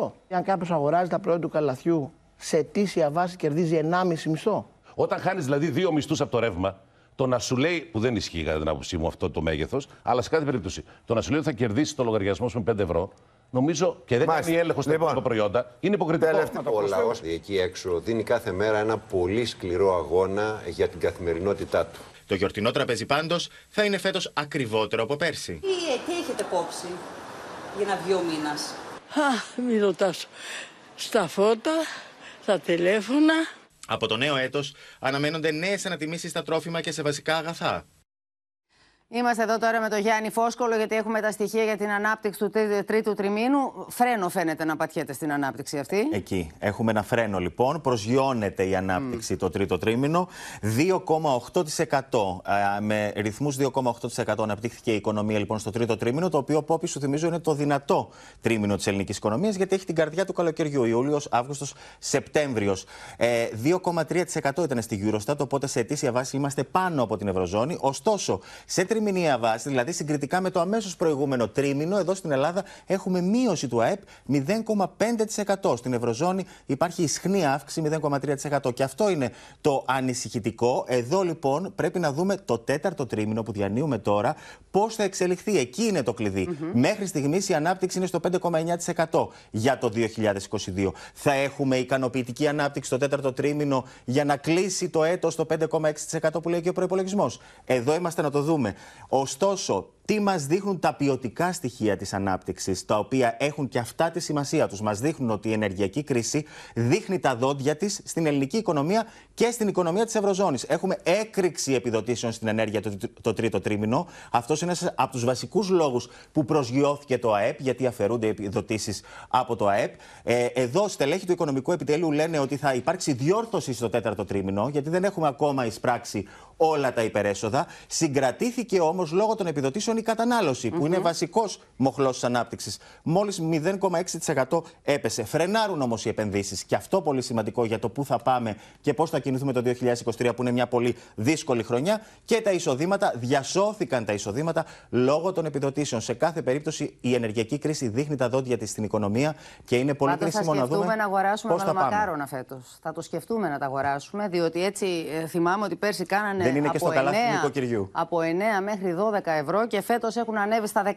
40%. Αν κάποιος αγοράζει τα προϊόντα του καλαθιού σε αιτήσια βάση κερδίζει 1,5 μισθό. Όταν χάνεις δηλαδή δύο μισθούς από το ρεύμα, το να σου λέει, που δεν ισχύει κατά την άποψή μου αυτό το μέγεθος, αλλά σε κάθε περίπτωση, το να σου λέει ότι θα κερδίσεις το λογαριασμό σου με 5 ευρώ, νομίζω και δεν κάνει έλεγχο στα λοιπόν, προϊόντα, είναι υποκριτικό. Ο λαός εκεί έξω δίνει κάθε μέρα ένα πολύ σκληρό αγώνα για την καθημερινότητά του. Το γιορτινό τραπέζι πάντως θα είναι φέτος ακριβότερο από πέρσι. Τι, τι έχετε κόψει για να βγει ο μήνας. Α, μην ρωτάς. Στα φώτα, στα τηλέφωνα. Από το νέο έτος αναμένονται νέες ανατιμήσεις στα τρόφιμα και σε βασικά αγαθά. Είμαστε εδώ τώρα με τον Γιάννη Φόσκολο, γιατί έχουμε τα στοιχεία για την ανάπτυξη του τρίτου τριμήνου. Φρένο φαίνεται να πατιέται στην ανάπτυξη αυτή. Εκεί. Έχουμε ένα φρένο λοιπόν. Προσγειώνεται η ανάπτυξη το τρίτο τρίμηνο. 2,8%. Με ρυθμούς 2,8% αναπτύχθηκε η οικονομία λοιπόν στο τρίτο τρίμηνο, το οποίο Πόπη σου θυμίζω είναι το δυνατό τρίμηνο της ελληνικής οικονομίας, γιατί έχει την καρδιά του καλοκαιριού. Ιούλιος, Αύγουστος, Σεπτέμβριος. 2,3% ήταν στη Eurostat, οπότε σε αιτήσια βάση είμαστε πάνω από την Ευρωζώνη. Ωστόσο, σε τριμηνία βάση, δηλαδή συγκριτικά με το αμέσως προηγούμενο τρίμηνο, εδώ στην Ελλάδα έχουμε μείωση του ΑΕΠ 0,5%. Στην Ευρωζώνη υπάρχει ισχνή αύξηση 0,3%. Και αυτό είναι το ανησυχητικό. Εδώ λοιπόν πρέπει να δούμε το τέταρτο τρίμηνο που διανύουμε τώρα, πώς θα εξελιχθεί. Εκεί είναι το κλειδι Μέχρι στιγμής η ανάπτυξη είναι στο 5,9% για το 2022. Θα έχουμε ικανοποιητική ανάπτυξη το τέταρτο τρίμηνο για να κλείσει το έτος στο 5,6% που λέει και ο προπολογισμό. Εδώ είμαστε να το δούμε. Ωστόσο, τι μας δείχνουν τα ποιοτικά στοιχεία της ανάπτυξης, τα οποία έχουν και αυτά τη σημασία τους. Μας δείχνουν ότι η ενεργειακή κρίση δείχνει τα δόντια της στην ελληνική οικονομία και στην οικονομία της Ευρωζώνης. Έχουμε έκρηξη επιδοτήσεων στην ενέργεια το, το τρίτο τρίμηνο. Αυτός είναι ένας από τους βασικούς λόγους που προσγειώθηκε το ΑΕΠ, γιατί αφαιρούνται επιδοτήσεις από το ΑΕΠ. Ε, εδώ, στελέχη του Οικονομικού Επιτελείου λένε ότι θα υπάρξει διόρθωση στο τέταρτο τρίμηνο, γιατί δεν έχουμε ακόμα εισπράξει όλα τα υπερέσοδα. Συγκρατήθηκε όμως λόγω των επιδοτήσεων επιδοτήσεων η κατανάλωση, που είναι βασικός μοχλός της ανάπτυξης. Μόλις 0,6% έπεσε. Φρενάρουν όμως οι επενδύσεις. Και αυτό πολύ σημαντικό για το πού θα πάμε και πώς θα κινηθούμε το 2023, που είναι μια πολύ δύσκολη χρονιά. Και τα εισοδήματα, διασώθηκαν τα εισοδήματα λόγω των επιδοτήσεων. Σε κάθε περίπτωση η ενεργειακή κρίση δείχνει τα δόντια της στην οικονομία και είναι πολύ Πάντως κρίσιμο να δούμε. να αγοράσουμε πώς θα πάμε. μαλαμακάρονα φέτο. Θα το σκεφτούμε να τα αγοράσουμε, διότι έτσι ε, θυμάμαι ότι πέρσι κάνανε Δεν είναι και από, στο καλάθι του 9, νοικοκυριού. από 9 μέχρι 12 ευρώ και φέτος έχουν ανέβει στα 16.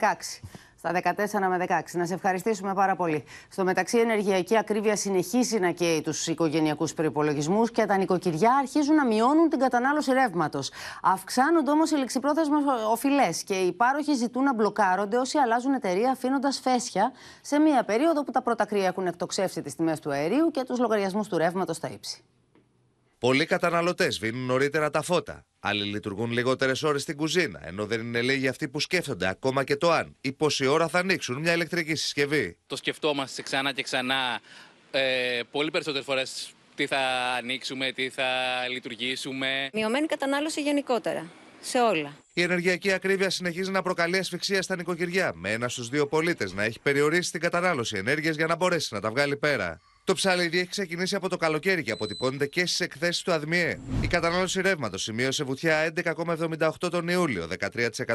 Στα 14 με 16. Να σε ευχαριστήσουμε πάρα πολύ. Στο μεταξύ, η ενεργειακή ακρίβεια συνεχίζει να καίει τους οικογενειακούς προπολογισμού και τα νοικοκυριά αρχίζουν να μειώνουν την κατανάλωση ρεύματος. Αυξάνονται όμως οι ληξιπρόθεσμε οφειλές και οι πάροχοι ζητούν να μπλοκάρονται όσοι αλλάζουν εταιρεία αφήνοντας φέσια σε μια περίοδο που τα πρώτα κρύα έχουν εκτοξεύσει τις τιμές του αερίου και τους λογαριασμούς του ρεύματος στα ύψη. Πολλοί καταναλωτές βίνουν νωρίτερα τα φώτα. Άλλοι λειτουργούν λιγότερες ώρες στην κουζίνα, ενώ δεν είναι λίγοι αυτοί που σκέφτονται ακόμα και το αν ή πόση ώρα θα ανοίξουν μια ηλεκτρική συσκευή. Το σκεφτόμαστε ξανά και ξανά ε, πολύ περισσότερες φορές τι θα ανοίξουμε, τι θα λειτουργήσουμε. Μειωμένη κατανάλωση γενικότερα. Σε όλα. Η ενεργειακή ακρίβεια συνεχίζει να προκαλεί ασφυξία στα νοικοκυριά, με ένα στους δύο πολίτες να έχει περιορίσει την κατανάλωση ενέργειας για να μπορέσει να τα βγάλει πέρα. Το ψαλίδι έχει ξεκινήσει από το καλοκαίρι και αποτυπώνεται και στις εκθέσεις του ΑΔΜΙΕ. Η κατανάλωση ρεύματος σημείωσε βουτιά 11,78 τον Ιούλιο,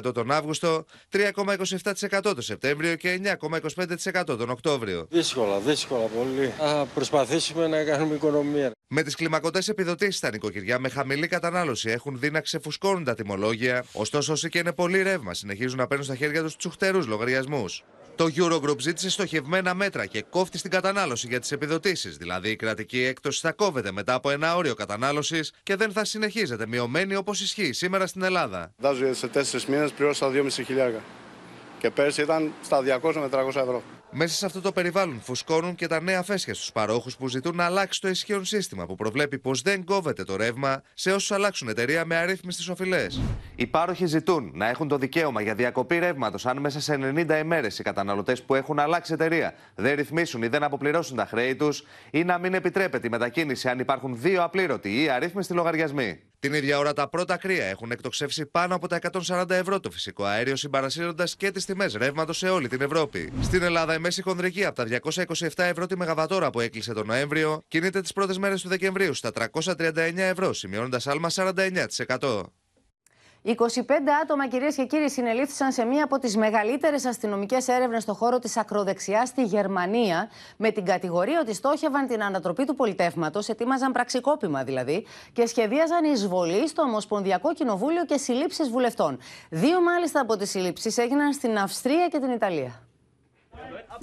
13% τον Αύγουστο, 3,27% τον Σεπτέμβριο και 9,25% τον Οκτώβριο. Δύσκολα, δύσκολα πολύ. Θα προσπαθήσουμε να κάνουμε οικονομία. Με τις κλιμακωτές επιδοτήσεις στα νοικοκυριά με χαμηλή κατανάλωση έχουν δει να ξεφουσκώνουν τα τιμολόγια, ωστόσο όσοι και είναι πολύ ρεύμα συνεχίζουν να παίρνουν στα χέρια τους τσουχτερούς λογαριασμούς. Το Eurogroup ζήτησε στοχευμένα μέτρα και κόφτει στην κατανάλωση για τις επιδοτήσεις. Δηλαδή, η κρατική έκπτωση θα κόβεται μετά από ένα όριο κατανάλωσης και δεν θα συνεχίζεται μειωμένη όπως ισχύει σήμερα στην Ελλάδα. Δάζω σε τέσσερις μήνες πλήρωσα 2,5 χιλιάρικα. Και πέρσι ήταν στα 200 με 300 ευρώ. Μέσα σε αυτό το περιβάλλον φουσκώνουν και τα νέα φέσια στους παρόχους που ζητούν να αλλάξει το ισχύον σύστημα που προβλέπει πως δεν κόβεται το ρεύμα σε όσους αλλάξουν εταιρεία με αρρύθμιστες οφειλές. Οι πάροχοι ζητούν να έχουν το δικαίωμα για διακοπή ρεύματος αν μέσα σε 90 ημέρες οι καταναλωτές που έχουν αλλάξει εταιρεία δεν ρυθμίσουν ή δεν αποπληρώσουν τα χρέη τους ή να μην επιτρέπεται η μετακίνηση αν υπάρχουν δύο απλήρωτοι ή αρρύθμιστοι λογαριασμοί. Την ίδια ώρα τα πρώτα κρύα έχουν εκτοξεύσει πάνω από τα 140 ευρώ το φυσικό αέριο, συμπαρασύροντας και τις τιμές ρεύματος σε όλη την Ευρώπη. Στην Ελλάδα, η μέση χονδρική από τα 227 ευρώ τη Μεγαβατόρα που έκλεισε τον Νοέμβριο κινείται τις πρώτες μέρες του Δεκεμβρίου στα 339 ευρώ, σημειώνοντας άλμα 49%. 25 άτομα, κυρίες και κύριοι, συνελήφθησαν σε μία από τις μεγαλύτερες αστυνομικές έρευνες στον χώρο της ακροδεξιάς στη Γερμανία, με την κατηγορία ότι στόχευαν την ανατροπή του πολιτεύματος, ετοίμαζαν πραξικόπημα δηλαδή, και σχεδίαζαν εισβολή στο Ομοσπονδιακό Κοινοβούλιο και συλλήψεις βουλευτών. Δύο μάλιστα από τις συλλήψεις έγιναν στην Αυστρία και την Ιταλία.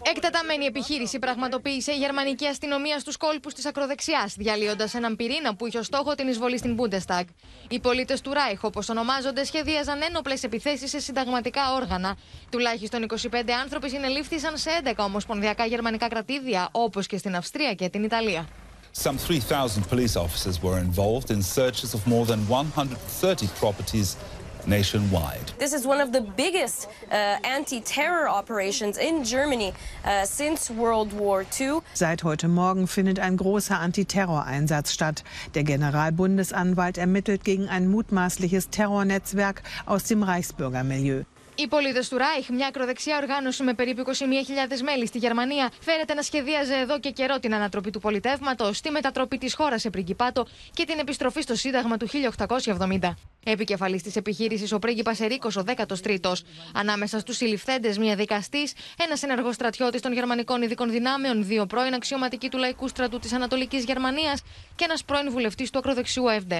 Εκτεταμένη επιχείρηση πραγματοποίησε η γερμανική αστυνομία στους κόλπους της ακροδεξιάς, διαλύοντας έναν πυρήνα που είχε ως στόχο την εισβολή στην Bundestag. Οι πολίτες του Ράιχ, όπως ονομάζονται, σχεδίαζαν ένοπλες επιθέσεις σε συνταγματικά όργανα. Τουλάχιστον 25 άνθρωποι συνελήφθησαν σε 11 ομοσπονδιακά γερμανικά κρατήδια, όπως και στην Αυστρία και την Ιταλία. Some 3,000 police officers were involved in searches of more than 130 properties nationwide. This is one of the biggest uh, anti-terror operations in Germany uh, since World War II. Seit heute Morgen findet ein großer Antiterroreinsatz statt. Der Generalbundesanwalt ermittelt gegen ein mutmaßliches Terrornetzwerk aus dem Reichsbürgermilieu. Οι πολίτε του Ράιχ, μια ακροδεξιά οργάνωση με περίπου 21.000 μέλη στη Γερμανία, φέρεται να σχεδίαζε εδώ και καιρό την ανατροπή του πολιτεύματος, τη μετατροπή της χώρας σε πριγκιπάτο και την επιστροφή στο Σύνταγμα του 1870. Επικεφαλής της επιχείρησης ο πρίγκιπας Ερίκος, ο 13ο. Ανάμεσα στους συλληφθέντες, μία δικαστής, ένα ενεργό στρατιώτης των γερμανικών ειδικών δυνάμεων, δύο πρώην αξιωματικοί του λαϊκού στρατού της Ανατολικής Γερμανίας και ένας πρώην βουλευτής του ακροδεξιού ΑΕΦΔ.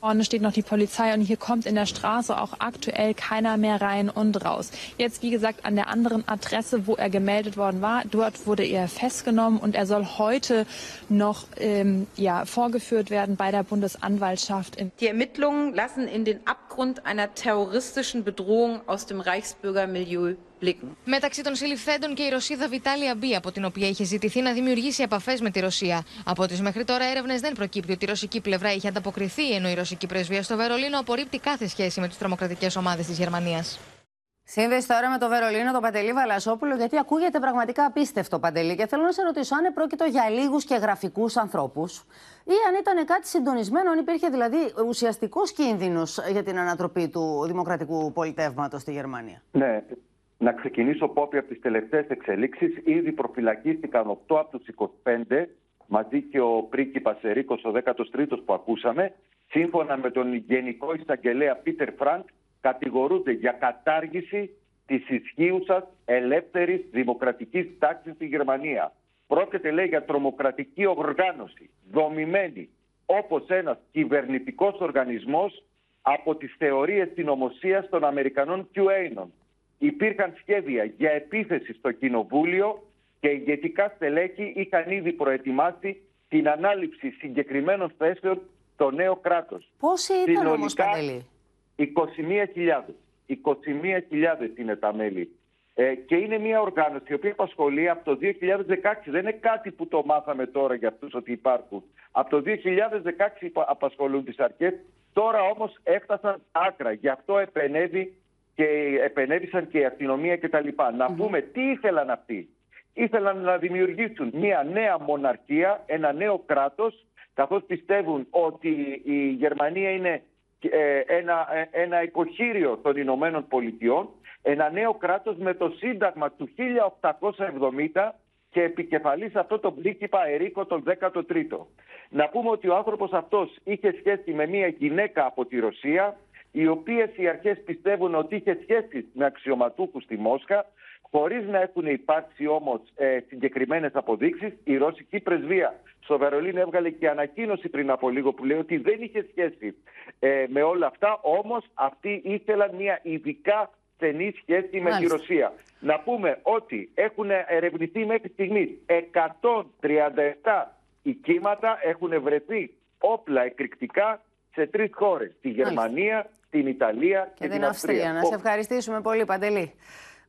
Vorne steht noch die Polizei und hier kommt in der Straße auch aktuell keiner mehr rein und raus. Jetzt, wie gesagt, an der anderen Adresse, wo er gemeldet worden war, dort wurde er festgenommen und er soll heute noch ähm, ja, vorgeführt werden bei der Bundesanwaltschaft. Die Ermittlungen lassen in den Abgrund einer terroristischen Bedrohung aus dem Reichsbürgermilieu blicken. Μεταξύ των συλληφθέντων και η Ρωσίδα Βιτάλια Μπή, από την οποία είχε ζητηθεί να δημιουργήσει επαφές με τη Ρωσία. Από τις μέχρι τώρα έρευνες δεν προκύπτει ότι η ρωσική πλευρά είχε ανταποκριθεί, ενώ η ρωσική πρεσβεία στο Βερολίνο απορρίπτει κάθε σχέση με τις τρομοκρατικές ομάδες της Γερμανίας. Σύνδεση τώρα με το Βερολίνο, τον Παντελή Βαλασόπουλο, γιατί ακούγεται πραγματικά απίστευτο, Παντελή. Και θέλω να σε ρωτήσω αν επρόκειτο για λίγους και γραφικούς ανθρώπους ή αν ήταν κάτι συντονισμένο, αν υπήρχε δηλαδή ουσιαστικός κίνδυνος για την ανατροπή του δημοκρατικού πολιτεύματος στη Γερμανία. Ναι. Να ξεκινήσω Πόπη από τις τελευταίες εξελίξεις. Ήδη προφυλακίστηκαν 8 από τους 25, μαζί και ο πρίγκιπας Ερίκος, ο 13ος που ακούσαμε, σύμφωνα με τον Γενικό Εισαγγελέα Πίτερ Φρανκ, κατηγορούνται για κατάργηση της ισχύουσας ελεύθερης δημοκρατικής τάξης στη Γερμανία. Πρόκειται λέει για τρομοκρατική οργάνωση, δομημένη όπως ένας κυβερνητικός οργανισμός από τις θεωρίες συνωμοσίας των Αμερικανών QAnon. Υπήρχαν σχέδια για επίθεση στο Κοινοβούλιο και ηγετικά στελέχη είχαν ήδη προετοιμάσει την ανάληψη συγκεκριμένων θέσεων στο νέο κράτος. Πόσοι ήταν όμως, Παντελή; 21.000. 21.000 είναι τα μέλη. Ε, και είναι μια οργάνωση η οποία απασχολεί από το 2016. Δεν είναι κάτι που το μάθαμε τώρα για αυτούς ότι υπάρχουν. Από το 2016 απασχολούν τις αρχές. Τώρα όμως έφτασαν άκρα. Γι' αυτό επενέβη και επενέβησαν και η αστυνομία κτλ. Να πούμε τι ήθελαν αυτοί. Ήθελαν να δημιουργήσουν μια νέα μοναρχία, ένα νέο κράτος, καθώς πιστεύουν ότι η Γερμανία είναι ε, ένα, ε, ένα υποχείριο των Ηνωμένων Πολιτειών, ένα νέο κράτος με το Σύνταγμα του 1870 και επικεφαλής αυτό τον πρίγκιπα Ερίκο τον 13ο. Να πούμε ότι ο άνθρωπος αυτός είχε σχέση με μια γυναίκα από τη Ρωσία, οι οποίες οι αρχές πιστεύουν ότι είχε σχέση με αξιωματούχους στη Μόσχα, χωρίς να έχουν υπάρξει όμως ε, συγκεκριμένες αποδείξεις. Η ρωσική πρεσβεία στο Βερολίνο έβγαλε και ανακοίνωση πριν από λίγο που λέει ότι δεν είχε σχέση ε, με όλα αυτά, όμως αυτοί ήθελαν μια ειδικά στενή σχέση με τη Ρωσία. Να πούμε ότι έχουν ερευνηθεί μέχρι στιγμής 137 οικήματα, έχουν βρεθεί όπλα εκρηκτικά σε τρεις χώρες. Τη Γερμανία, την Ιταλία και, και την Αυστρία. Να σε ευχαριστήσουμε πολύ Παντελή.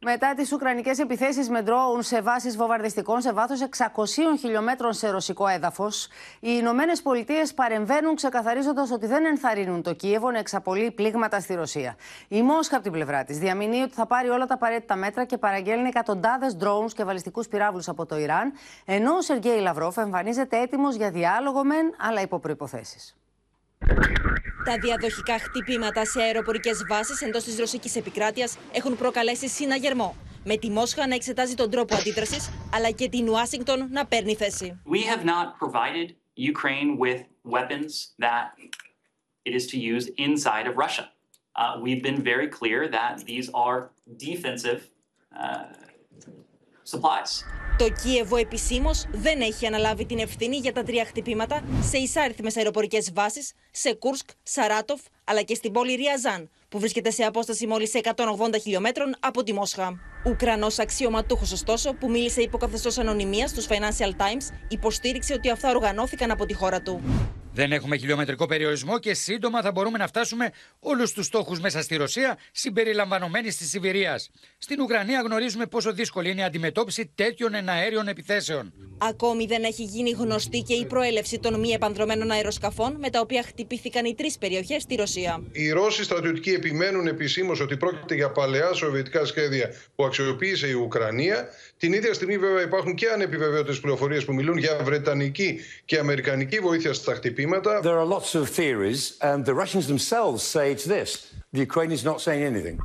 Μετά τις Ουκρανικές επιθέσεις με ντρόουν σε βάσεις βομβαρδιστικών σε βάθος 600 χιλιόμετρων σε ρωσικό έδαφος, οι Ηνωμένες Πολιτείες παρεμβαίνουν ξεκαθαρίζοντας ότι δεν ενθαρρύνουν το Κίεβο να εξαπολύει πλήγματα στη Ρωσία. Η Μόσχα από την πλευρά της διαμηνύει ότι θα πάρει όλα τα απαραίτητα μέτρα και παραγγέλνει εκατοντάδες ντρόουνς και βαλιστικούς πυράβλους από το Ιράν, ενώ ο Σεργέη Λαυρόφ εμφανίζεται έτοιμος για διάλογο μεν, αλλά υπό προποθέσει. Τα διαδοχικά χτυπήματα σε αεροπορικές βάσεις εντός της ρωσικής επικράτειας έχουν προκαλέσει συναγερμό. Με τη Μόσχα να εξετάζει τον τρόπο αντίδρασης, αλλά και την Ουάσιγκτον να παίρνει θέση. We have not provided Ukraine with weapons that it is to use inside of Russia. Uh, we've been very clear that these are defensive uh, supplies. Το Κίεβο επισήμως δεν έχει αναλάβει την ευθύνη για τα τρία χτυπήματα σε ισάριθμες αεροπορικές βάσεις σε Κούρσκ, Σαράτοφ αλλά και στην πόλη Ριαζάν, που βρίσκεται σε απόσταση μόλις 180 χιλιόμετρων από τη Μόσχα. Ουκρανός αξιωματούχος, ωστόσο, που μίλησε υπό καθεστώ ανωνυμίας στους Financial Times, υποστήριξε ότι αυτά οργανώθηκαν από τη χώρα του. Δεν έχουμε χιλιομετρικό περιορισμό και σύντομα θα μπορούμε να φτάσουμε όλους τους στόχους μέσα στη Ρωσία, συμπεριλαμβανομένης της Σιβηρίας. Στην Ουκρανία γνωρίζουμε πόσο δύσκολη είναι η αντιμετώπιση τέτοιων εναέριων επιθέσεων. Ακόμη δεν έχει γίνει γνωστή και η προέλευση των μη επανδρομένων αεροσκαφών με τα οποία χτυπήθηκαν οι τρεις περιοχές στη Ρωσία. Οι Ρώσοι στρατιωτικοί επιμένουν επισήμως ότι πρόκειται για παλαιά σοβιετικά σχέδια που αξιοποίησε η Ουκρανία. Την ίδια στιγμή, βέβαια, υπάρχουν και ανεπιβεβαίωτε πληροφορίες που μιλούν για βρετανική και αμερικανική βοήθεια στα χτυπήματα χρήματα. There are lots of theories and the Russians themselves say it's this. The Ukraine is not saying anything.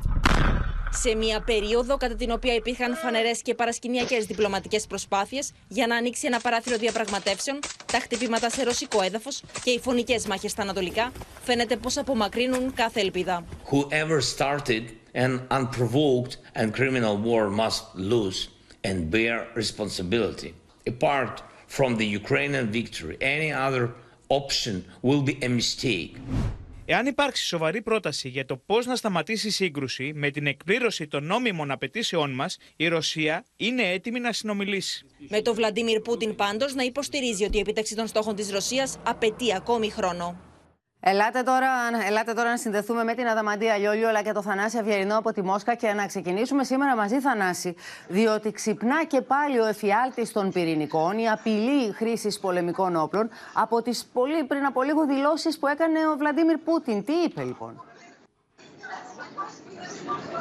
Σε μια περίοδο κατά την οποία υπήρχαν φανερές και παρασκηνιακές διπλωματικές προσπάθειες για να ανοίξει ένα παράθυρο διαπραγματεύσεων, τα χτυπήματα σε ρωσικό έδαφος και οι φωνικές μάχες στα ανατολικά φαίνεται πως απομακρύνουν κάθε ελπίδα. Whoever started an unprovoked and criminal war must lose and bear responsibility. Apart from the Ukrainian victory, any other option will be a mistake. Εάν υπάρξει σοβαρή πρόταση για το πώς να σταματήσει η σύγκρουση με την εκπλήρωση των νόμιμων απαιτήσεών μας, η Ρωσία είναι έτοιμη να συνομιλήσει. Με τον Βλαντίμιρ Πούτιν πάντως να υποστηρίζει ότι η επίτευξη των στόχων της Ρωσίας απαιτεί ακόμη χρόνο. Ελάτε τώρα, ελάτε τώρα να συνδεθούμε με την Αδαμαντία Λιόλιο αλλά και το Θανάση Αυγερινό από τη Μόσχα και να ξεκινήσουμε σήμερα μαζί Θανάση. Διότι ξυπνά και πάλι ο εφιάλτης των πυρηνικών, η απειλή χρήσης πολεμικών όπλων από τις πολύ πριν από λίγο δηλώσεις που έκανε ο Βλαντίμιρ Πούτιν. Τι είπε λοιπόν;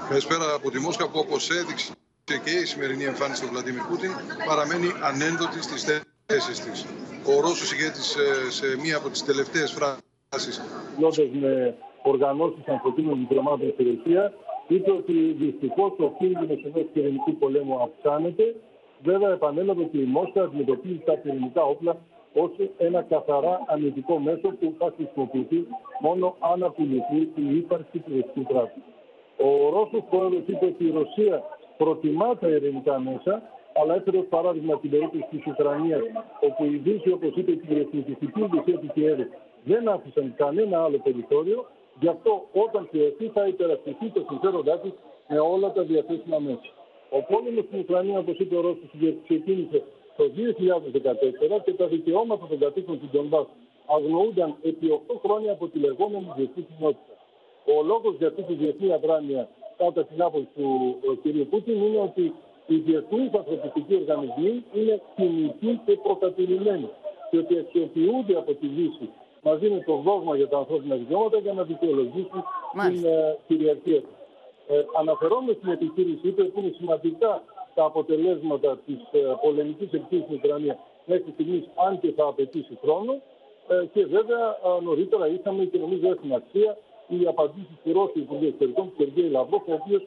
Καλησπέρα από τη Μόσχα που όπως έδειξε και η σημερινή εμφάνιση του Βλαντίμιρ Πούτιν παραμένει ανένδοτη στις θέσεις της. Ο Ρώσος ηγέτης ε, σε μία από τις τελευταίες φράσεις. Μιλώντας με οργανώσεις ανθρωπίνων δικαιωμάτων στη Ρωσία, είπε ότι δυστυχώς ο κίνδυνος ενός πυρηνικού πολέμου αυξάνεται. Βέβαια, επανέλαβε ότι η Μόσχα αντιμετωπίζει τα πυρηνικά όπλα ως ένα καθαρά αμυντικό μέσο που θα χρησιμοποιηθεί μόνο αν απειληθεί η ύπαρξη του ρωσικού κράτου. Ο Ρώσος πρόεδρος είπε ότι η Ρωσία προτιμά τα ειρηνικά μέσα, αλλά έφερε ως παράδειγμα την περίπτωση της Ουκρανίας, όπου η Δύση, όπως είπε, η διεθνιστική ηγεσία του Κιέβ δεν άφησαν κανένα άλλο περιθώριο. Γι' αυτό όταν χρειαστεί θα υπερασπιστεί το συμφέροντά τη με όλα τα διαθέσιμα μέσα. Ο πόλεμος στην Ουκρανία, όπως είπε ο Ρώσος, ξεκίνησε το 2014 και τα δικαιώματα των κατοίκων του Ντομπά αγνοούνταν επί 8 χρόνια από τη λεγόμενη διεθνή κοινότητα. Ο λόγος για αυτή τη διεθνή αδράνεια, κατά την άποψη του κ. Πούτιν, είναι ότι οι διεθνείς ανθρωπιστικοί οργανισμοί είναι κοινικοί και προκατηλημένοι και ότι αξιοποιούνται από τη Δύση μαζί με το δόγμα για τα ανθρώπινα δικαιώματα για να δικαιολογήσουν την ε, κυριαρχία του. Ε, αναφερόμενο στην επιχείρηση, είπε ότι είναι σημαντικά τα αποτελέσματα της ε, πολεμικής επιχείρηση στην Ουκρανία μέχρι στιγμής, αν και θα απαιτήσει χρόνο. Ε, και βέβαια ε, νωρίτερα είχαμε και νομίζω έχουν αξία οι απαντήσεις του Ρώσου Υπουργού Εξωτερικών, του Σεργέη Λαυρόφ, ο οποίος ε,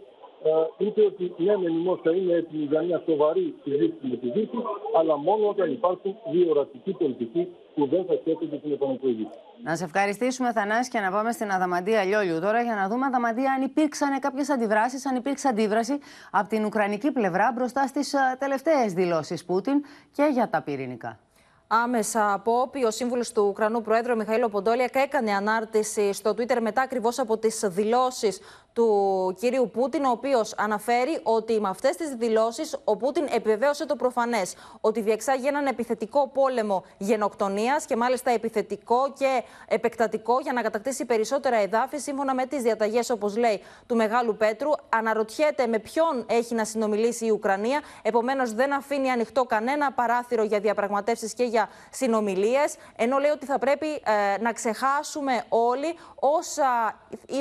είπε ότι ναι, μεν η Μόσχα είναι έτοιμη για μια σοβαρή συζήτηση με τη Δύση, αλλά μόνο όταν υπάρχουν δύο ορατικοί πολιτικοί που δεν θα σκέφτονται την επανεκλογή. Να σε ευχαριστήσουμε, Θανάση, και να πάμε στην Αδαμαντία Λιόλιου τώρα για να δούμε, Αδαμαντία, αν υπήρξαν κάποιες αντιδράσεις, αν υπήρξε αντίδραση από την Ουκρανική πλευρά μπροστά στις τελευταίες δηλώσεις Πούτιν και για τα πυρηνικά. Άμεσα από όπι, ο σύμβουλος του Ουκρανού Προέδρου Μιχαήλ Ποντόλιακ έκανε ανάρτηση στο Twitter μετά ακριβώς από τις δηλώσεις του κυρίου Πούτιν, ο οποίος αναφέρει ότι με αυτές τις δηλώσεις ο Πούτιν επιβεβαίωσε το προφανές ότι διεξάγει έναν επιθετικό πόλεμο γενοκτονίας και μάλιστα επιθετικό και επεκτατικό για να κατακτήσει περισσότερα εδάφη σύμφωνα με τις διαταγές, όπως λέει, του Μεγάλου Πέτρου. Αναρωτιέται με ποιον έχει να συνομιλήσει η Ουκρανία. Επομένως, δεν αφήνει ανοιχτό κανένα παράθυρο για διαπραγματεύσεις και για συνομιλίες. Ενώ λέει ότι θα πρέπει ε, να ξεχάσουμε όλοι όσα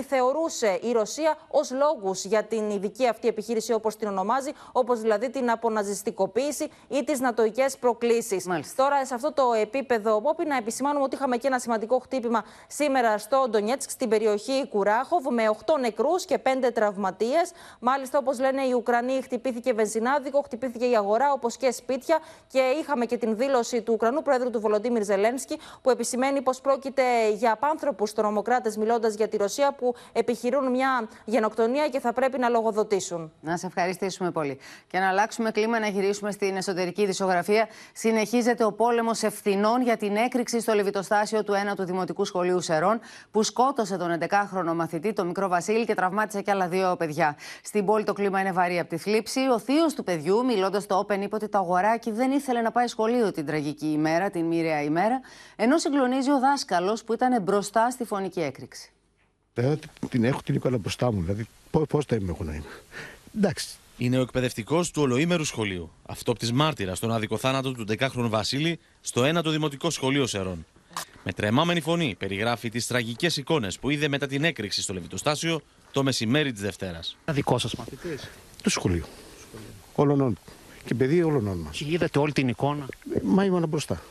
θεωρούσε η Ρωσία ως λόγους για την ειδική αυτή επιχείρηση, όπως την ονομάζει, όπως δηλαδή την αποναζιστικοποίηση ή τις νατοικέ προκλήσεις. Τώρα, σε αυτό το επίπεδο, Πόπι, να επισημάνουμε ότι είχαμε και ένα σημαντικό χτύπημα σήμερα στο Ντονιέτσκ, στην περιοχή Κουράχοβ, με 8 νεκρούς και 5 τραυματίες. Μάλιστα, όπως λένε οι Ουκρανοί, χτυπήθηκε βενζινάδικο, χτυπήθηκε η αγορά, όπως και σπίτια. Και είχαμε και την δήλωση του Ουκρανού Πρόεδρου του Βολοντίμιρ Ζελένσκι, που επισημαίνει πως πρόκειται για απάνθρωπους τρομοκράτες, μιλώντας για τη Ρωσία, που επιχειρούν μια γενοκτονία και θα πρέπει να λογοδοτήσουν. Να σε ευχαριστήσουμε πολύ. Και να αλλάξουμε κλίμα, να γυρίσουμε στην εσωτερική δισογραφία. Συνεχίζεται ο πόλεμος ευθυνών για την έκρηξη στο λεβιτοστάσιο του 1ου Δημοτικού Σχολείου Σερών, που σκότωσε τον 11χρονο μαθητή, τον μικρό Βασίλη, και τραυμάτισε και άλλα δύο παιδιά. Στην πόλη το κλίμα είναι βαρύ από τη θλίψη. Ο θείος του παιδιού, μιλώντας στο Open, είπε ότι το αγοράκι δεν ήθελε να πάει σχολείο την τραγική ημέρα, την μοίρια ημέρα, ενώ συγκλονίζει ο δάσκαλος που ήταν μπροστά στη φωνική έκρηξη. Δηλαδή την έχω την εικόνα μπροστά μου. Δηλαδή πώς θα είμαι εγώ να είμαι. Εντάξει. Είναι ο εκπαιδευτικός του ολοήμερου σχολείου. Αυτόπτη μάρτυρας στον άδικο θάνατο του 10χρονου Βασίλη στο 1ο Δημοτικό Σχολείο Σερών. Με τρεμάμενη φωνή περιγράφει τις τραγικές εικόνες που είδε μετά την έκρηξη στο Λεβιτοστάσιο το μεσημέρι της Δευτέρας. Δικό σας μαθητή. Του σχολείου. Όλων και παιδί όλων μας. Και είδατε όλη την εικόνα; Μα ήμουν μπροστά.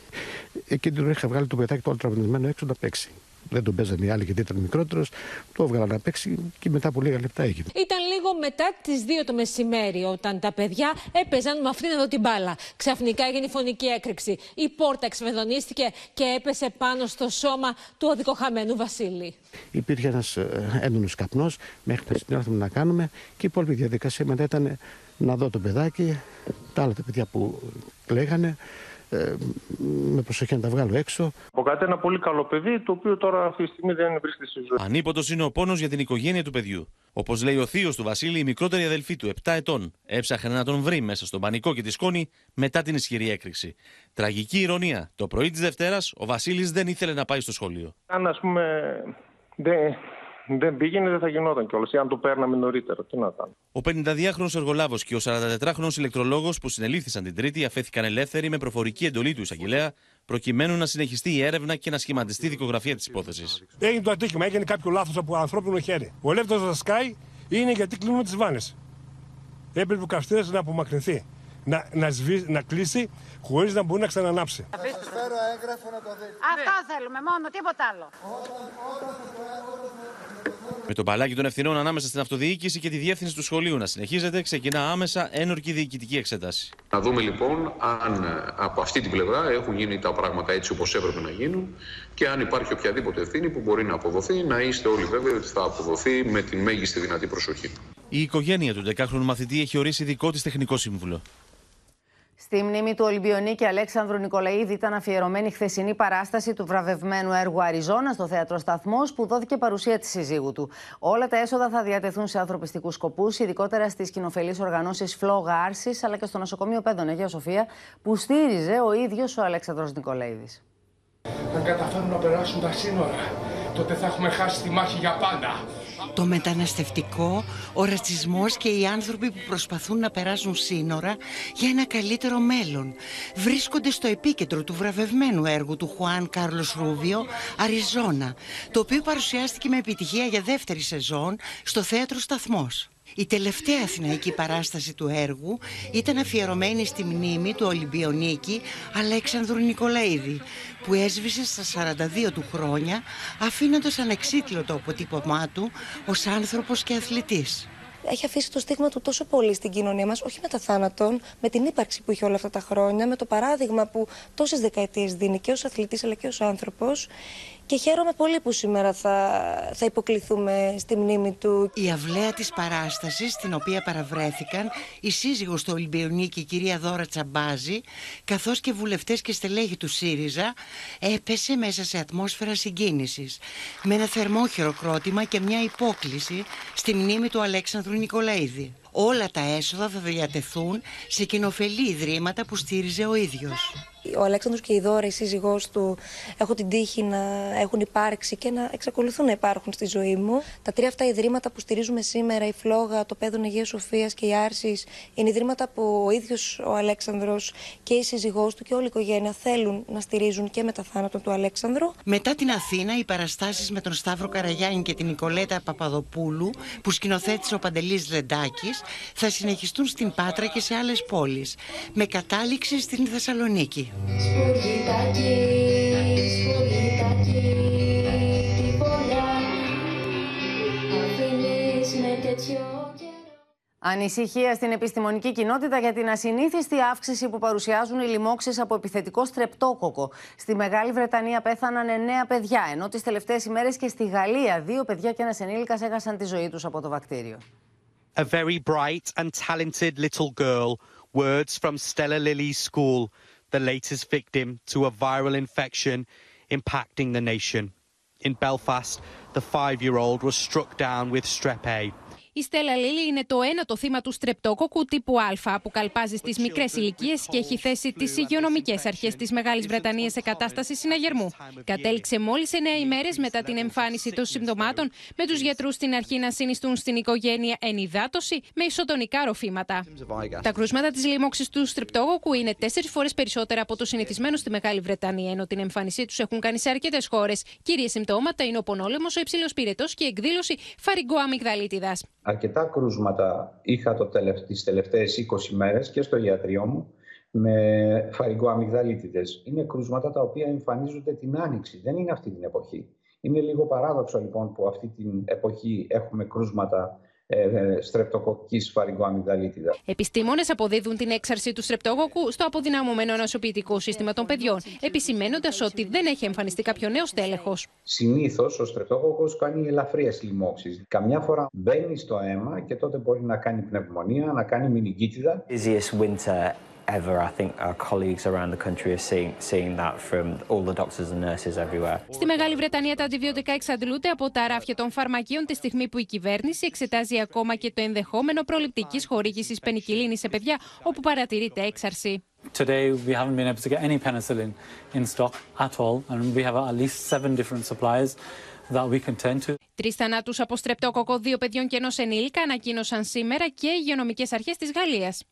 Εκείνη την είχα βγάλει το παιδάκι το όλο τραυματισμένο έξω να παίξει δεν τον παίζανε οι άλλοι γιατί ήταν μικρότερος. Το έβγαλα να παίξει και μετά από λίγα λεπτά έγινε. Ήταν λίγο μετά τις 2 το μεσημέρι, όταν τα παιδιά έπαιζαν με αυτήν εδώ την μπάλα. Ξαφνικά έγινε η φωνική έκρηξη. Η πόρτα εξμεδονίστηκε και έπεσε πάνω στο σώμα του οδικοχαμένου Βασίλη. Υπήρχε ένας ε, έντονο καπνός μέχρι να συνέλθουμε να κάνουμε και η υπόλοιπη διαδικασία μετά ήταν να δω το παιδάκι, τα άλλα τα παιδιά που κλαίγανε, ε, με προσοχή να τα βγάλω έξω. Από κάτι ένα πολύ καλό παιδί, το οποίο τώρα αυτή τη στιγμή δεν βρίσκεται στη ζωή. Ανίποτος είναι ο πόνος για την οικογένεια του παιδιού. Όπως λέει ο θείος του Βασίλη, η μικρότερη αδελφή του, 7 ετών, έψαχνε να τον βρει μέσα στον πανικό και τη σκόνη μετά την ισχυρή έκρηξη. Τραγική ηρωνία. Το πρωί της Δευτέρας, ο Βασίλης δεν ήθελε να πάει στο σχολείο. Αν ας πούμε δεν, δεν πήγαινε, δεν θα γινόταν κιόλας. Ή αν το παίρναμε νωρίτερα, τι να κάνω. Ο 52χρονο εργολάβος και ο 44χρονο ηλεκτρολόγος που συνελήφθησαν την Τρίτη αφέθηκαν ελεύθεροι με προφορική εντολή του εισαγγελέα, προκειμένου να συνεχιστεί η έρευνα και να σχηματιστεί η δικογραφία της υπόθεσης. Έγινε το ατύχημα, έγινε κάποιο λάθος από ανθρώπινο χέρι. Ο ελεύθερος θα σκάει είναι γιατί κλείνουν τις βάνες. Έπρεπε ο καυστήρας να απομακρυνθεί. Να, να, σβήσει, να κλείσει χωρίς να μπορεί να ξανανάψει. Θα φέρω έγγραφο να το δείτε. Αυτό θέλουμε, μόνο τίποτα άλλο. Με το μπαλάκι των ευθυνών ανάμεσα στην αυτοδιοίκηση και τη διεύθυνση του σχολείου να συνεχίζεται, ξεκινά άμεσα ένορκη διοικητική εξέταση. Να δούμε λοιπόν αν ε, από αυτή την πλευρά έχουν γίνει τα πράγματα έτσι όπως έπρεπε να γίνουν και αν υπάρχει οποιαδήποτε ευθύνη που μπορεί να αποδοθεί, να είστε όλοι βέβαιοι ότι θα αποδοθεί με την μέγιστη δυνατή προσοχή. Η οικογένεια του 10χρονου μαθητή έχει ορίσει δικό της τεχνικό σύμβουλο. Στη μνήμη του Ολυμπιονίκη Αλέξανδρου Νικολαίδη ήταν αφιερωμένη η χθεσινή παράσταση του βραβευμένου έργου Αριζόνα στο θέατρο Σταθμός, που δόθηκε παρουσία της συζύγου του. Όλα τα έσοδα θα διατεθούν σε ανθρωπιστικούς σκοπούς, ειδικότερα στις κοινοφελείς οργανώσεις Φλόγα Άρσης, αλλά και στο νοσοκομείο Πέδων Αγία Σοφία, που στήριζε ο ίδιος ο Αλέξανδρος Νικολαίδης. Αν καταφέρουν να περάσουν τα σύνορα, τότε θα έχουμε χάσει τη μάχη για πάντα. Το μεταναστευτικό, ο ρατσισμός και οι άνθρωποι που προσπαθούν να περάσουν σύνορα για ένα καλύτερο μέλλον βρίσκονται στο επίκεντρο του βραβευμένου έργου του Χουάν Κάρλος Ρούβιο «Αριζόνα», το οποίο παρουσιάστηκε με επιτυχία για δεύτερη σεζόν στο Θέατρο Σταθμός. Η τελευταία αθηναϊκή παράσταση του έργου ήταν αφιερωμένη στη μνήμη του Ολυμπιονίκη Αλέξανδρου Νικολαίδη που έσβησε στα 42 του χρόνια αφήνοντας ανεξίτηλο το αποτύπωμά του ως άνθρωπος και αθλητής έχει αφήσει το στίγμα του τόσο πολύ στην κοινωνία μας, όχι με τα θάνατον, με την ύπαρξη που είχε όλα αυτά τα χρόνια, με το παράδειγμα που τόσες δεκαετίες δίνει και ως αθλητής αλλά και ως άνθρωπος. Και χαίρομαι πολύ που σήμερα θα, θα υποκληθούμε στη μνήμη του. Η αυλαία της παράστασης, στην οποία παραβρέθηκαν η σύζυγος του Ολυμπιονίκη, η κυρία Δώρα Τσαμπάζη, καθώς και βουλευτές και στελέχη του ΣΥΡΙΖΑ, έπεσε μέσα σε ατμόσφαιρα συγκίνησης, με ένα θερμό χειροκρότημα και μια υπόκληση στη μνήμη του Αλέξανδρου Νικολαίδη. Όλα τα έσοδα θα διατεθούν σε κοινοφελή ιδρύματα που στήριζε ο ίδιος ο Αλέξανδρος και η Δώρα, η σύζυγός του, έχω την τύχη να έχουν υπάρξει και να εξακολουθούν να υπάρχουν στη ζωή μου. Τα τρία αυτά ιδρύματα που στηρίζουμε σήμερα, η Φλόγα, το Πέδον Αγία Σοφίας και η Άρσης, είναι ιδρύματα που ο ίδιος ο Αλέξανδρος και η σύζυγός του και όλη η οικογένεια θέλουν να στηρίζουν και με τα θάνατο του Αλέξανδρου. Μετά την Αθήνα, οι παραστάσεις με τον Σταύρο Καραγιάννη και την Νικολέτα Παπαδοπούλου, που σκηνοθέτησε ο Παντελής Λεντάκης, θα συνεχιστούν στην Πάτρα και σε άλλες πόλεις, με κατάληξη στην Θεσσαλονίκη. Ανησυχία στην επιστημονική κοινότητα για την ασυνήθιστη αύξηση που παρουσιάζουν οι λοιμώξεις από επιθετικό στρεπτόκοκο. Στη Μεγάλη Βρετανία πέθαναν 9 παιδιά, ενώ τις τελευταίες ημέρες και στη Γαλλία δύο παιδιά και ένας ενήλικας έχασαν τη ζωή τους από το βακτήριο. A very bright and talented little girl. Words from Stella Lily's school. The latest victim to a viral infection impacting the nation. In Belfast, the five year old was struck down with strep A. Η Στέλλα Λίλη είναι το ένα το θύμα του στρεπτόκοκου τύπου Α, που καλπάζει στις μικρές ηλικίες και έχει θέσει τις υγειονομικές αρχές της Μεγάλης Βρετανίας σε κατάσταση συναγερμού. Κατέληξε μόλις 9 ημέρες μετά την εμφάνιση των συμπτωμάτων, με τους γιατρούς στην αρχή να συνιστούν στην οικογένεια ενυδάτωση με ισοτονικά ροφήματα. Τα κρούσματα της λίμωξης του στρεπτόκοκου είναι τέσσερις φορές περισσότερα από το συνηθισμένο στη Μεγάλη Βρετανία, ενώ την εμφάνισή τους έχουν κάνει σε αρκετές χώρες. Κύριε συμπτώματα είναι ο πονόλεμος, ο υψηλός πυρετός και η εκδήλωση φαριγκό αμυγδαλίτιδα. Αρκετά κρούσματα είχα το τελευ... τις τελευταίες 20 μέρες και στο ιατρείο μου με φαρικό αμυγδαλίτιδες. Είναι κρούσματα τα οποία εμφανίζονται την άνοιξη, δεν είναι αυτή την εποχή. Είναι λίγο παράδοξο λοιπόν που αυτή την εποχή έχουμε κρούσματα ε, στρεπτοκοκκής φαρικοαμυγδαλίτιδα. Επιστήμονες αποδίδουν την έξαρση του στρεπτοκοκκού στο αποδυναμωμένο νοσοποιητικό σύστημα των παιδιών, επισημένοντας ότι δεν έχει εμφανιστεί κάποιο νέο στέλεχος. Συνήθως ο στρεπτοκοκκό κάνει ελαφριές λοιμώξεις. Καμιά φορά μπαίνει στο αίμα και τότε μπορεί να κάνει πνευμονία, να κάνει μηνυγκίτιδα ever. I think our colleagues around the country are seeing, seeing that from all the doctors and nurses everywhere. Στη Μεγάλη Βρετανία τα αντιβιωτικά εξαντλούνται από τα ράφια των φαρμακείων τη στιγμή που η κυβέρνηση εξετάζει ακόμα και το ενδεχόμενο προληπτικής χορήγησης πενικυλίνης σε παιδιά όπου παρατηρείται έξαρση. Today we haven't been able to get any penicillin in stock at all and we have at least seven different suppliers that we can turn to. Τρεις θανάτους από στρεπτόκοκο δύο παιδιών και ενός ενήλικα ανακοίνωσαν σήμερα και οι υγειονομικές αρχές της Γαλλίας.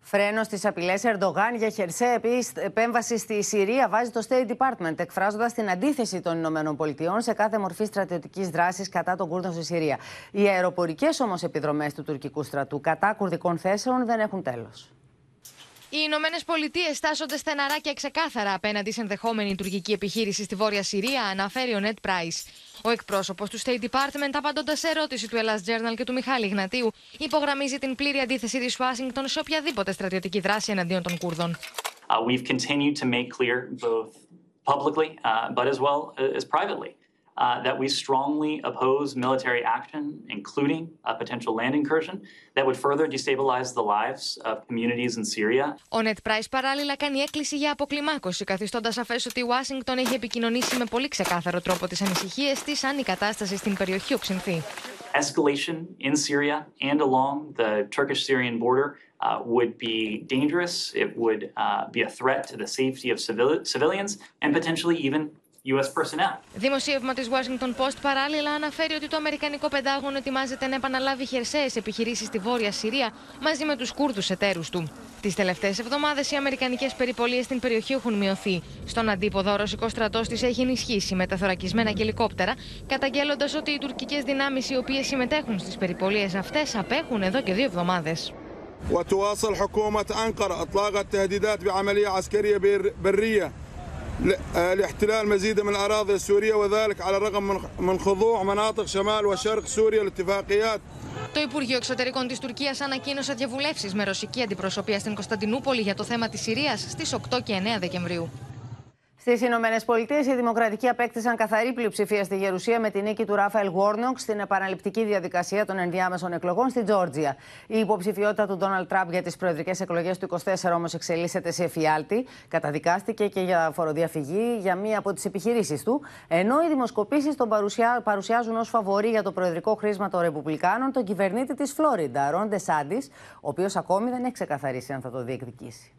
Φρένος στις απειλές Ερντογάν για χερσαία επέμβαση στη Συρία βάζει το State Department, εκφράζοντας την αντίθεση των Ηνωμένων Πολιτειών σε κάθε μορφή στρατιωτικής δράσης κατά των Κούρδων στη Συρία. Οι αεροπορικές όμως επιδρομές του τουρκικού στρατού κατά κουρδικών θέσεων δεν έχουν τέλος. Οι Ηνωμένε Πολιτείε στάσσονται στεναρά και ξεκάθαρα απέναντι σε ενδεχόμενη τουρκική επιχείρηση στη Βόρεια Συρία, αναφέρει ο Νετ Price. Ο εκπρόσωπος του State Department, απαντώντας σε ερώτηση του Ελλάς Journal και του Μιχάλη Γνατίου, υπογραμμίζει την πλήρη αντίθεση της Ουάσιγκτον σε οποιαδήποτε στρατιωτική δράση εναντίον των Κούρδων. Uh, we've continued to make clear both publicly uh, but as well as privately uh, that we strongly oppose military action, including a potential land incursion that would further destabilize the lives of communities in Syria. Ο Νετ Price παράλληλα κάνει έκκληση για αποκλιμάκωση, καθιστώντα σαφέ ότι η Ουάσιγκτον έχει επικοινωνήσει με πολύ ξεκάθαρο τρόπο τι ανησυχίε τη αν η κατάσταση στην περιοχή οξυνθεί. Escalation in Syria and along the Turkish Syrian border uh, would be dangerous. It would uh, be a threat to the safety of civil- civilians and potentially even US personnel. Δημοσίευμα τη Washington Post παράλληλα αναφέρει ότι το Αμερικανικό Πεντάγωνο ετοιμάζεται να επαναλάβει χερσαίε επιχειρήσει στη Βόρεια Συρία μαζί με του Κούρδου εταίρου του. Τι τελευταίε εβδομάδε οι Αμερικανικέ περιπολίε στην περιοχή έχουν μειωθεί. Στον αντίποδο, ο ρωσικό στρατό τη έχει ενισχύσει με τεθωρακισμένα και ελικόπτερα, καταγγέλλοντα ότι οι τουρκικέ δυνάμει οι οποίε συμμετέχουν στι περιπολίε αυτέ απέχουν εδώ και δύο εβδομάδε. وتواصل حكومة أنقرة إطلاق التهديدات بعملية عسكرية برية لاحتلال مزيد من الأراضي السورية وذلك على الرغم من خضوع مناطق شمال وشرق سوريا لاتفاقيات Το Υπουργείο Εξωτερικών τη Τουρκία ανακοίνωσε διαβουλεύσει με ρωσική αντιπροσωπεία στην Κωνσταντινούπολη για το θέμα τη Συρία στι 8 και 9 Δεκεμβρίου. Στις Ηνωμένες Πολιτείες, οι Δημοκρατικοί απέκτησαν καθαρή πλειοψηφία στη Γερουσία με την νίκη του Ράφαελ Γουόρνοκ στην επαναληπτική διαδικασία των ενδιάμεσων εκλογών στη Τζόρτζια. Η υποψηφιότητα του Ντόναλτ Τραμπ για τις προεδρικές εκλογές του 24 όμως εξελίσσεται σε εφιάλτη. Καταδικάστηκε και για φοροδιαφυγή για μία από τις επιχειρήσεις του. Ενώ οι δημοσκοπήσεις τον παρουσιά, παρουσιάζουν ως φαβορή για το προεδρικό χρίσμα των Ρεπουμπλικάνων τον κυβερνήτη της Φλόριντα, Ρον Ντε Σάντις, ο οποίος ακόμη δεν έχει ξεκαθαρίσει αν θα το διεκδικήσει.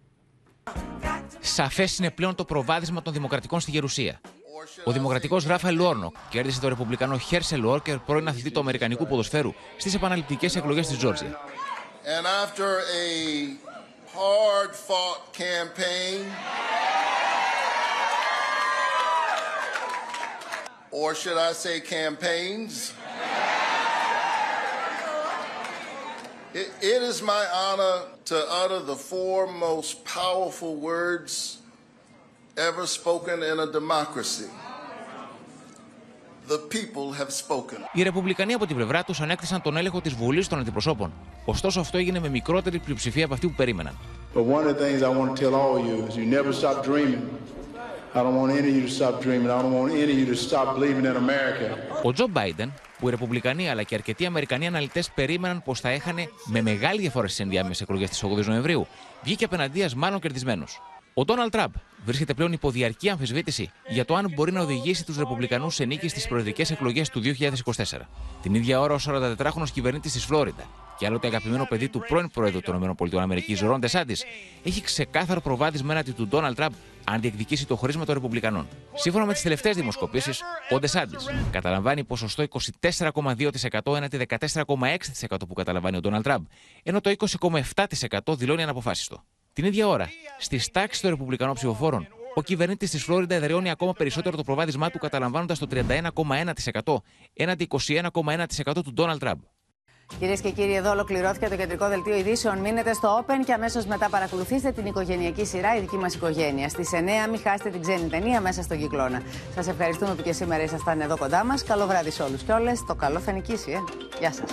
Σαφές είναι πλέον το προβάδισμα των Δημοκρατικών στη Γερουσία. Ο Δημοκρατικός Ράφαελ Γουόρνοκ κέρδισε τον Ρεπουμπλικανό Χέρσελ Ουόρκερ, πρώην αθλητή του Αμερικανικού ποδοσφαίρου, στις επαναληπτικές εκλογές της Τζόρτζια. Or should I say campaigns? It, it is my honor to utter the four most powerful words ever spoken in a democracy. The people have spoken. Οι Ρεπουμπλικανοί από την πλευρά του ανέκτησαν τον έλεγχο τη Βουλή των Αντιπροσώπων. Ωστόσο, αυτό έγινε με μικρότερη πλειοψηφία από αυτή που περίμεναν. But one of the things I want to tell all of you is you never stop dreaming. Ο Τζο Μπάιντεν, που οι Ρεπουμπλικανοί αλλά και αρκετοί Αμερικανοί αναλυτές περίμεναν πως θα έχανε με μεγάλη διαφορά στις ενδιάμεσες εκλογές της 8η Νοεμβρίου, βγήκε απέναντία μάλλον κερδισμένος. Ο Ντόναλτ Τραμπ βρίσκεται πλέον υπό διαρκή αμφισβήτηση για το αν μπορεί να οδηγήσει τους Ρεπουμπλικανούς σε νίκη στις προεδρικές εκλογές του 2024. Την ίδια ώρα, ο 44χρονο κυβερνήτης της Φλόριντα και άλλοτε αγαπημένο παιδί του πρώην Πρόεδρου των ΗΠΑ, Ρον Ντεσάντης, έχει ξεκάθαρο προβάδισμα έναντι του Ντόναλτ Τραμπ αν διεκδικήσει το χρήσμα των Ρεπουμπλικανών. Σύμφωνα με τις τελευταίες δημοσκοπήσεις, ο Ντεσάντης καταλαμβάνει ποσοστό 24,2% έναντι 14,6% που καταλαμβάνει ο Ντόναλτ Τραμπ, ενώ το 20,7% δηλώνει αναποφάσιστο. Την ίδια ώρα, στις τάξεις των Ρεπουμπλικανών ψηφοφόρων, ο κυβερνήτης της Φλόριντα εδραιώνει ακόμα περισσότερο το προβάδισμά του, καταλαμβάνοντας το 31,1% έναντι 21,1% του Ντόναλτ Τραμπ. Κυρίες και κύριοι, εδώ ολοκληρώθηκε το κεντρικό δελτίο ειδήσεων. Μείνετε στο Open και αμέσως μετά παρακολουθήστε την οικογενειακή σειρά, η δική μας οικογένεια. Στις 9 μην χάσετε την ξένη ταινία μέσα στον κυκλώνα. Σας ευχαριστούμε που και σήμερα ήσασταν εδώ κοντά μας. Καλό βράδυ σε όλους και όλες. Το καλό θα νικήσει, ε. Γεια σας.